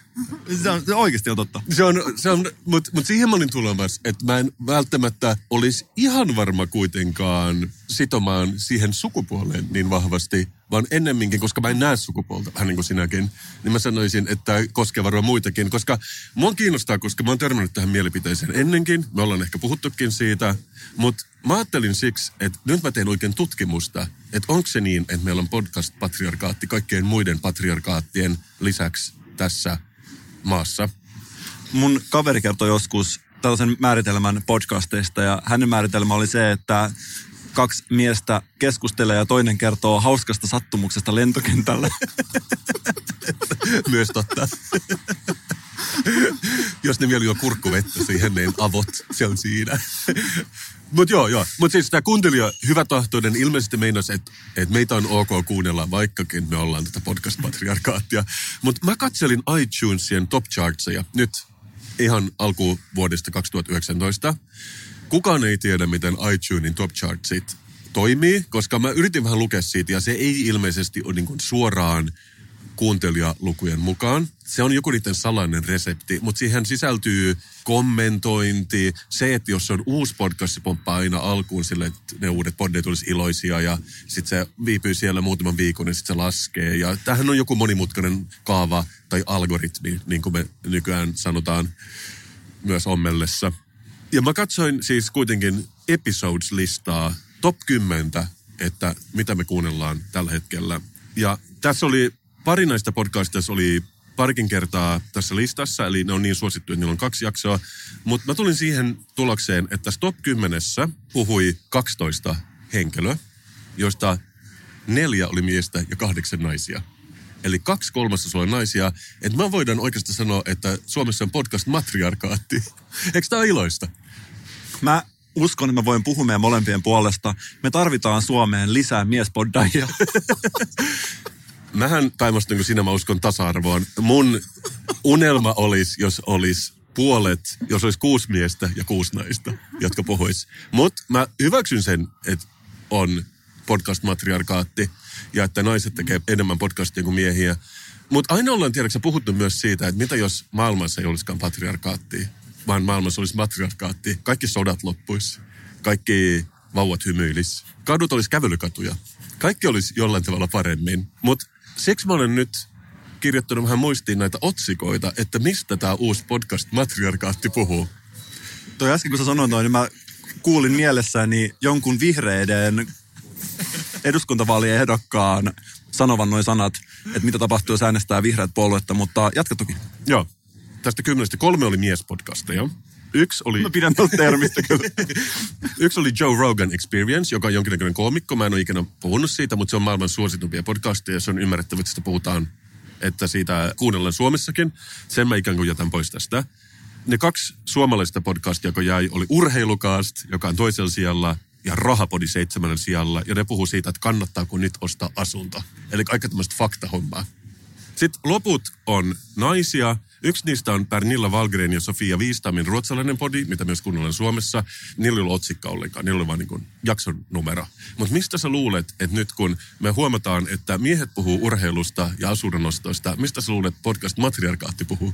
Se, on, se oikeasti on totta. Se on, se on mutta mut siihen mä olin tulemassa, että mä en välttämättä olisi ihan varma kuitenkaan sitomaan siihen sukupuoleen niin vahvasti, vaan ennemminkin, koska mä en näe sukupuolta, vähän niin kuin sinäkin, niin mä sanoisin, että koskee varmaan muitakin, koska mua kiinnostaa, koska mä oon törmännyt tähän mielipiteeseen ennenkin, me ollaan ehkä puhuttukin siitä, mutta mä ajattelin siksi, että nyt mä teen oikein tutkimusta, että onko se niin, että meillä on podcast-patriarkaatti kaikkien muiden patriarkaattien lisäksi tässä maassa. Mun kaveri kertoi joskus tällaisen määritelmän podcasteista ja hänen määritelmä oli se, että kaksi miestä keskustelee ja toinen kertoo hauskasta sattumuksesta lentokentällä. Myös totta. Jos ne vielä juo kurkkuvettä siihen, niin avot, se on siinä. Mutta joo, joo. Mutta siis tämä kuuntelija hyvätahtoinen ilmeisesti meinasi, että et meitä on ok kuunnella, vaikkakin me ollaan tätä podcast-patriarkaattia. Mutta mä katselin iTunesien top chartseja nyt ihan alkuvuodesta 2019. Kukaan ei tiedä, miten iTunesin top chartsit toimii, koska mä yritin vähän lukea siitä ja se ei ilmeisesti ole niin suoraan kuuntelijalukujen mukaan. Se on joku niiden salainen resepti, mutta siihen sisältyy kommentointi, se, että jos on uusi podcast, se pomppaa aina alkuun sille, että ne uudet poddeet olisi iloisia ja sitten se viipyy siellä muutaman viikon ja sitten se laskee. Ja tähän on joku monimutkainen kaava tai algoritmi, niin kuin me nykyään sanotaan myös ommellessa. Ja mä katsoin siis kuitenkin episodes-listaa, top 10, että mitä me kuunnellaan tällä hetkellä. Ja tässä oli pari näistä podcasteista oli parikin kertaa tässä listassa, eli ne on niin suosittu, että niillä on kaksi jaksoa. Mutta mä tulin siihen tulokseen, että tässä top 10 puhui 12 henkilöä, joista neljä oli miestä ja kahdeksan naisia. Eli kaksi kolmasta on naisia. Että mä voidaan oikeastaan sanoa, että Suomessa on podcast matriarkaatti. Eikö tämä iloista? Mä uskon, että mä voin puhua meidän molempien puolesta. Me tarvitaan Suomeen lisää miespoddaajia. mähän päinvastoin kuin sinä mä uskon tasa-arvoon. Mun unelma olisi, jos olisi puolet, jos olisi kuusi miestä ja kuusi naista, jotka puhuis. Mutta mä hyväksyn sen, että on podcast-matriarkaatti ja että naiset tekee enemmän podcastia kuin miehiä. Mutta aina ollaan tiedäksä puhuttu myös siitä, että mitä jos maailmassa ei olisikaan patriarkaattia, vaan maailmassa olisi matriarkaatti. Kaikki sodat loppuisi, kaikki vauvat hymyilis, kadut olisi kävelykatuja. Kaikki olisi jollain tavalla paremmin. Mutta siksi mä olen nyt kirjoittanut vähän muistiin näitä otsikoita, että mistä tämä uusi podcast Matriarkaatti puhuu. Toi äsken kun sä sanoit noin, niin mä kuulin mielessäni jonkun vihreiden eduskuntavaalien ehdokkaan sanovan noin sanat, että mitä tapahtuu, jos äänestää vihreät puoluetta, mutta jatka toki. Joo. Tästä kymmenestä kolme oli miespodcasteja. Yksi oli... Mä pidän tuolta termistä kyllä. Yksi oli Joe Rogan Experience, joka on jonkinnäköinen koomikko. Mä en ole ikinä puhunut siitä, mutta se on maailman suositumpia podcasteja. Se on ymmärrettävä, että sitä puhutaan, että siitä kuunnellaan Suomessakin. Sen mä ikään kuin jätän pois tästä. Ne kaksi suomalaista podcastia, joka jäi, oli Urheilukast, joka on toisella sijalla, ja Rahapodi seitsemännen sijalla. Ja ne puhuu siitä, että kannattaako nyt ostaa asunto. Eli kaikki tämmöistä faktahommaa. Sitten loput on naisia. Yksi niistä on Pernilla Valgren ja Sofia Viistamin ruotsalainen podi, mitä myös kuunnellaan Suomessa. Niillä ei ollut otsikka ollenkaan, niillä oli vain niin jakson numero. Mutta mistä sä luulet, että nyt kun me huomataan, että miehet puhuu urheilusta ja asunnonostoista, mistä sä luulet, että podcast Matriarkaatti puhuu?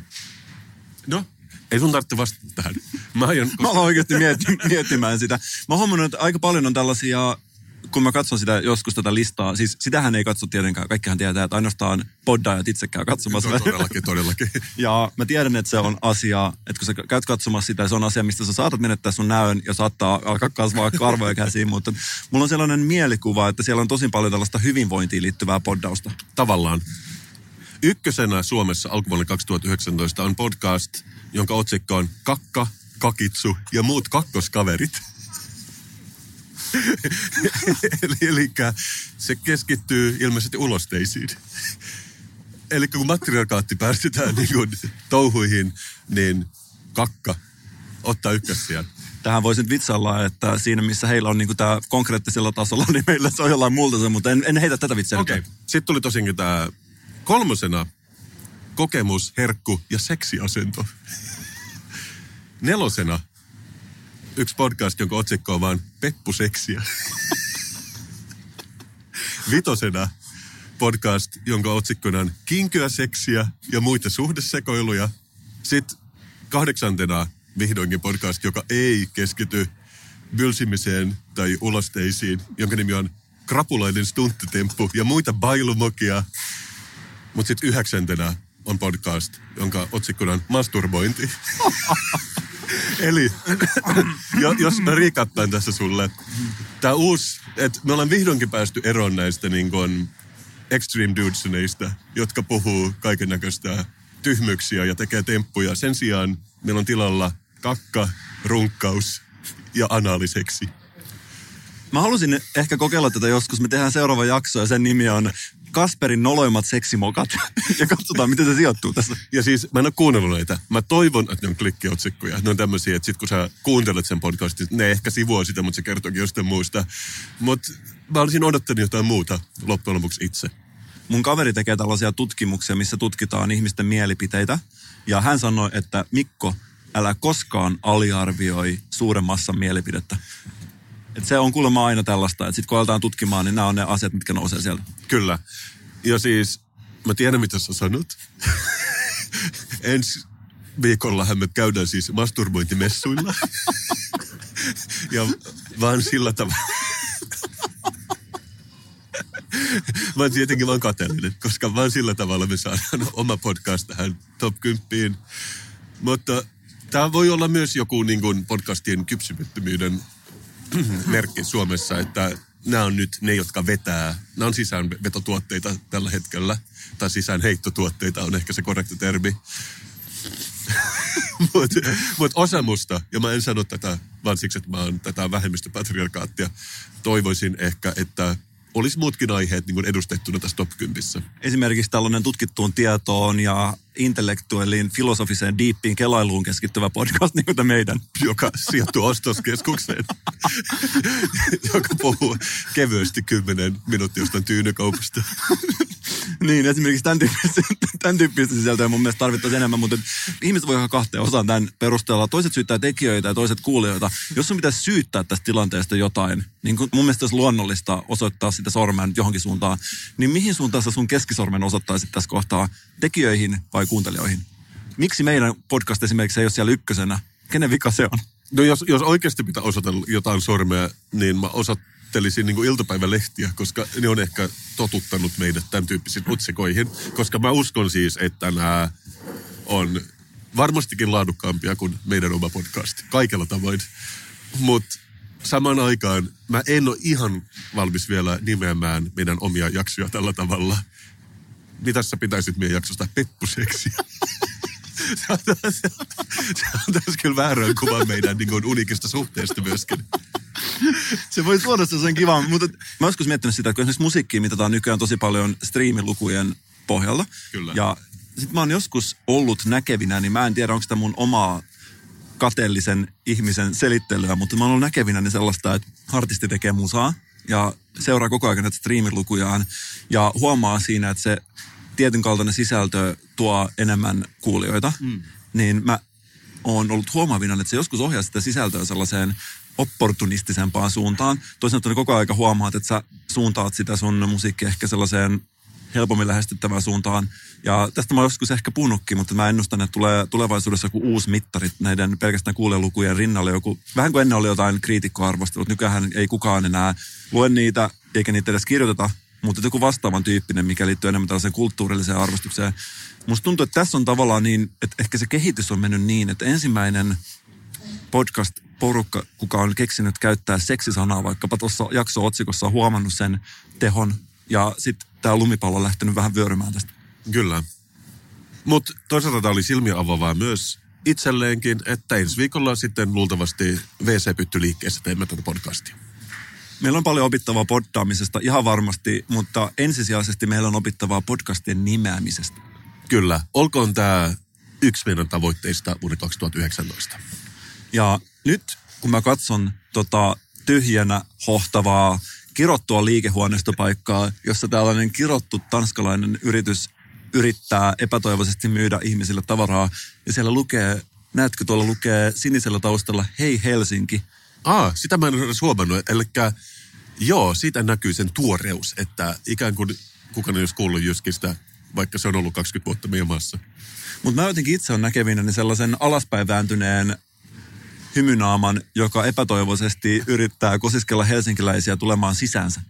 No, ei sun tarvitse vastata tähän. Mä, aion, mä oikeasti miettimään sitä. Mä oon huomannut, että aika paljon on tällaisia kun mä katson sitä joskus tätä listaa, siis sitähän ei katso tietenkään, kaikkihan tietää, että ainoastaan poddaajat itse käy katsomassa. No, todellakin, todellakin. ja mä tiedän, että se on asia, että kun sä käyt katsomassa sitä, se on asia, mistä sä saatat menettää sun näön ja saattaa alkaa kasvaa karvoja käsiin, mutta mulla on sellainen mielikuva, että siellä on tosi paljon tällaista hyvinvointiin liittyvää poddausta. Tavallaan. Ykkösenä Suomessa alkuvuonna 2019 on podcast, jonka otsikko on Kakka, Kakitsu ja muut kakkoskaverit. eli, eli se keskittyy ilmeisesti ulosteisiin. eli kun matriarkaatti päästetään niin kuin touhuihin, niin kakka ottaa ykkössiä. Tähän voisin vitsailla, että siinä missä heillä on niin tämä konkreettisella tasolla, niin meillä se on jollain muuta se, mutta en, en heitä tätä vitsiä. Okei. Okay. Sitten tuli tosinkin tämä kolmosena kokemus, herkku ja seksiasento. Nelosena yksi podcast, jonka otsikko on vaan Peppu seksiä. Vitosena podcast, jonka otsikkona on Kinkyä seksiä ja muita suhdesekoiluja. Sitten kahdeksantena vihdoinkin podcast, joka ei keskity bylsimiseen tai ulosteisiin, jonka nimi on Krapulainen stunttitemppu ja muita bailumokia. Mutta sitten yhdeksäntenä on podcast, jonka otsikkona on Masturbointi. Eli jo, jos mä riikattaan tässä sulle, tämä uusi, että me ollaan vihdoinkin päästy eroon näistä niin kuin extreme dudesoneista, jotka puhuu kaiken näköistä tyhmyksiä ja tekee temppuja. Sen sijaan meillä on tilalla kakka, runkkaus ja anaaliseksi. Mä halusin ehkä kokeilla tätä joskus. Me tehdään seuraava jakso ja sen nimi on Kasperin noloimmat seksimokat. ja katsotaan, miten se sijoittuu tässä. Ja siis mä en ole kuunnellut näitä. Mä toivon, että ne on klikkiotsikkoja. Ne on tämmöisiä, että sit kun sä kuuntelet sen podcastin, ne ehkä sivuaa sitä, mutta se kertookin jostain muusta. Mutta mä olisin odottanut jotain muuta loppujen lopuksi itse. Mun kaveri tekee tällaisia tutkimuksia, missä tutkitaan ihmisten mielipiteitä. Ja hän sanoi, että Mikko, älä koskaan aliarvioi suuren massan mielipidettä. Et se on kuulemma aina tällaista, että sitten kun aletaan tutkimaan, niin nämä on ne asiat, mitkä nousee sieltä. Kyllä. Ja siis, mä tiedän mitä sä sanot. Ensi viikollahan me käydään siis masturbointimessuilla. ja vaan sillä tavalla. mä oon tietenkin vaan kateellinen, koska vaan sillä tavalla me saadaan oma podcast tähän top 10. Mutta tämä voi olla myös joku niin kuin podcastien kypsymättömyyden merkki Suomessa, että nämä on nyt ne, jotka vetää. Nämä on sisäänvetotuotteita tällä hetkellä. Tai sisäänheittotuotteita on ehkä se korrekti termi. Mutta mut osa musta, ja mä en sano tätä vaan siksi, että mä oon tätä vähemmistöpatriarkaattia, toivoisin ehkä, että olisi muutkin aiheet niin edustettuna tässä top 10. Esimerkiksi tällainen tutkittuun tietoon ja intellektuelliin, filosofiseen, diippiin kelailuun keskittyvä podcast, niin kuin meidän. Joka sijoittuu ostoskeskukseen. joka puhuu kevyesti kymmenen minuuttia jostain tyynykaupasta. niin, esimerkiksi tämän tyyppistä, tämän tyyppistä sisältöä mun mielestä tarvittaisiin enemmän, mutta ihmiset voi ihan kahteen osaan tämän perusteella. Toiset syyttää tekijöitä ja toiset kuulijoita. Jos sun pitäisi syyttää tästä tilanteesta jotain, niin kun mun mielestä olisi luonnollista osoittaa sitä sormen johonkin suuntaan, niin mihin suuntaan sä sun keskisormen osoittaisit tässä kohtaa? Tekijöihin vai kuuntelijoihin? Miksi meidän podcast esimerkiksi ei ole siellä ykkösenä? Kenen vika se on? No jos, jos oikeasti pitää osoitella jotain sormea, niin mä osoittelisin niin iltapäivälehtiä, koska ne on ehkä totuttanut meidät tämän tyyppisiin otsikoihin. Koska mä uskon siis, että nämä on varmastikin laadukkaampia kuin meidän oma podcast. Kaikella tavoin. Mutta samaan aikaan mä en ole ihan valmis vielä nimeämään meidän omia jaksoja tällä tavalla. Mitä sä pitäisit meidän jaksosta? Peppuseksiä. se on taas, se on taas kyllä väärän kuva meidän niin kuin unikista suhteesta myöskin. se voi tuoda sen kivan, mutta mä joskus miettinyt sitä, että kun esimerkiksi musiikkia mitataan nykyään tosi paljon striimilukujen pohjalla. Kyllä. Ja sitten mä oon joskus ollut näkevinä, niin mä en tiedä, onko sitä mun omaa kateellisen ihmisen selittelyä, mutta mä oon ollut näkevinä niin sellaista, että artisti tekee musaa ja seuraa koko ajan näitä striimilukujaan ja huomaa siinä, että se tietyn kaltainen sisältö tuo enemmän kuulijoita, mm. niin mä oon ollut huomaavina, että se joskus ohjaa sitä sisältöä sellaiseen opportunistisempaan suuntaan. Toisaalta koko ajan huomaat, että sä suuntaat sitä sun musiikkia ehkä sellaiseen helpommin lähestyttävään suuntaan. Ja tästä mä joskus ehkä puhunutkin, mutta mä ennustan, että tulee tulevaisuudessa joku uusi mittari näiden pelkästään kuulijalukujen rinnalle. Joku, vähän kuin ennen oli jotain kriitikkoarvostelut, nykyään ei kukaan enää lue niitä, eikä niitä edes kirjoiteta, mutta joku vastaavan tyyppinen, mikä liittyy enemmän tällaiseen kulttuurilliseen arvostukseen. Musta tuntuu, että tässä on tavallaan niin, että ehkä se kehitys on mennyt niin, että ensimmäinen podcast-porukka, kuka on keksinyt käyttää seksisanaa, vaikkapa tuossa jakso-otsikossa on huomannut sen tehon, ja sitten tämä lumipallo on lähtenyt vähän vyörymään tästä. Kyllä. Mutta toisaalta tämä oli silmiä avaavaa myös itselleenkin, että ensi viikolla sitten luultavasti WC-pyttyliikkeessä teemme tätä podcastia. Meillä on paljon opittavaa poddaamisesta ihan varmasti, mutta ensisijaisesti meillä on opittavaa podcastien nimeämisestä. Kyllä. Olkoon tämä yksi meidän tavoitteista vuonna 2019. Ja nyt kun mä katson tota tyhjänä hohtavaa kirottua liikehuoneistopaikkaa, jossa tällainen kirottu tanskalainen yritys yrittää epätoivoisesti myydä ihmisille tavaraa. Ja siellä lukee, näetkö tuolla lukee sinisellä taustalla, hei Helsinki. Aa, sitä mä en ole huomannut. Eli joo, siitä näkyy sen tuoreus, että ikään kuin kukaan ei olisi kuullut Jyskistä, vaikka se on ollut 20 vuotta meidän maassa. Mutta mä jotenkin itse on näkevinä sellaisen alaspäin vääntyneen hymynaaman, joka epätoivoisesti yrittää kosiskella helsinkiläisiä tulemaan sisäänsä.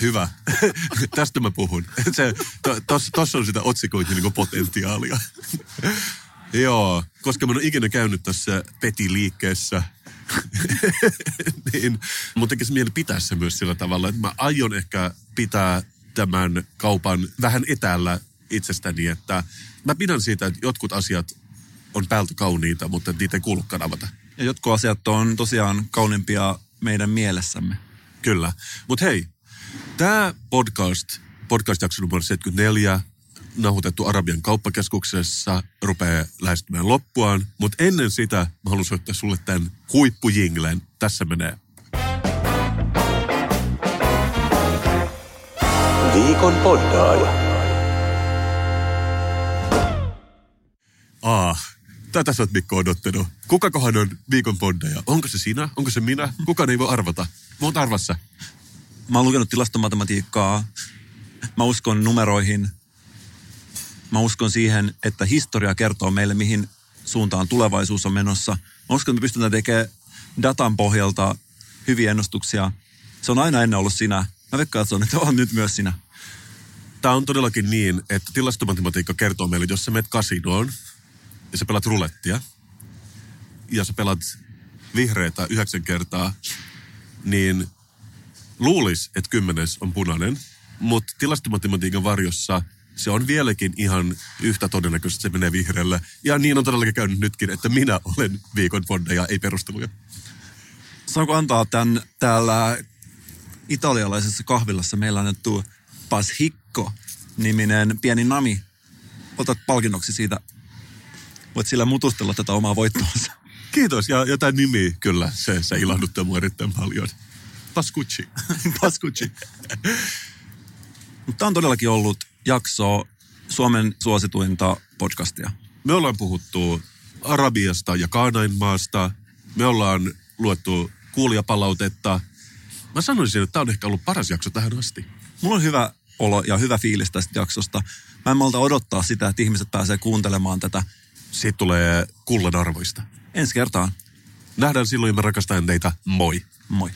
Hyvä. Tästä mä puhun. Se, to, on sitä otsikointia niin potentiaalia. Joo, koska mä en ole ikinä käynyt tässä Peti-liikkeessä, niin mun tekisi mieli pitää se myös sillä tavalla, että mä aion ehkä pitää tämän kaupan vähän etäällä itsestäni, että mä pidän siitä, että jotkut asiat on päältä kauniita, mutta niitä ei kuulu kanavata. Ja jotkut asiat on tosiaan kauniimpia meidän mielessämme. Kyllä. Mutta hei, tämä podcast, podcast-jakso numero 74, nauhoitettu Arabian kauppakeskuksessa, rupeaa lähestymään loppuaan. Mutta ennen sitä mä haluan soittaa sulle tämän huippujinglen. Tässä menee. Viikon poddaaja. Ah, tätä sä oot Mikko odottanut. Kukakohan on viikon poddaja? Onko se sinä? Onko se minä? Kukaan ei voi arvata. Mä oon arvassa. Mä oon lukenut tilastomatematiikkaa. Mä uskon numeroihin. Mä uskon siihen, että historia kertoo meille, mihin suuntaan tulevaisuus on menossa. Mä uskon, että me pystytään tekemään datan pohjalta hyviä ennustuksia. Se on aina ennen ollut sinä. Mä veikkaan, että se on, että on nyt myös sinä. Tämä on todellakin niin, että tilastomatematiikka kertoo meille, että jos sä menet kasinoon ja sä pelat rulettia ja sä pelat vihreitä yhdeksän kertaa, niin luulis, että kymmenes on punainen, mutta tilastomatematiikan varjossa se on vieläkin ihan yhtä todennäköistä, että se menee vihreälle. Ja niin on todellakin käynyt nytkin, että minä olen viikon bondeja, ei perusteluja. Saanko antaa tämän täällä italialaisessa kahvilassa meillä annettu Pashikko-niminen pieni nami. Otat palkinnoksi siitä. Voit sillä mutustella tätä omaa voittoansa. Kiitos, ja, ja tämä nimi kyllä, se, se ilahduttaa mua erittäin paljon. Paskucci. Paskucci. Mutta on todellakin ollut jakso Suomen suosituinta podcastia. Me ollaan puhuttu Arabiasta ja Kaanainmaasta. Me ollaan luettu kuulijapalautetta. Mä sanoisin, että tämä on ehkä ollut paras jakso tähän asti. Mulla on hyvä olo ja hyvä fiilis tästä jaksosta. Mä en malta odottaa sitä, että ihmiset pääsee kuuntelemaan tätä Siitä tulee kullanarvoista. ensi kertaan. Nähdään silloin, mä rakastan teitä. Moi. Moi.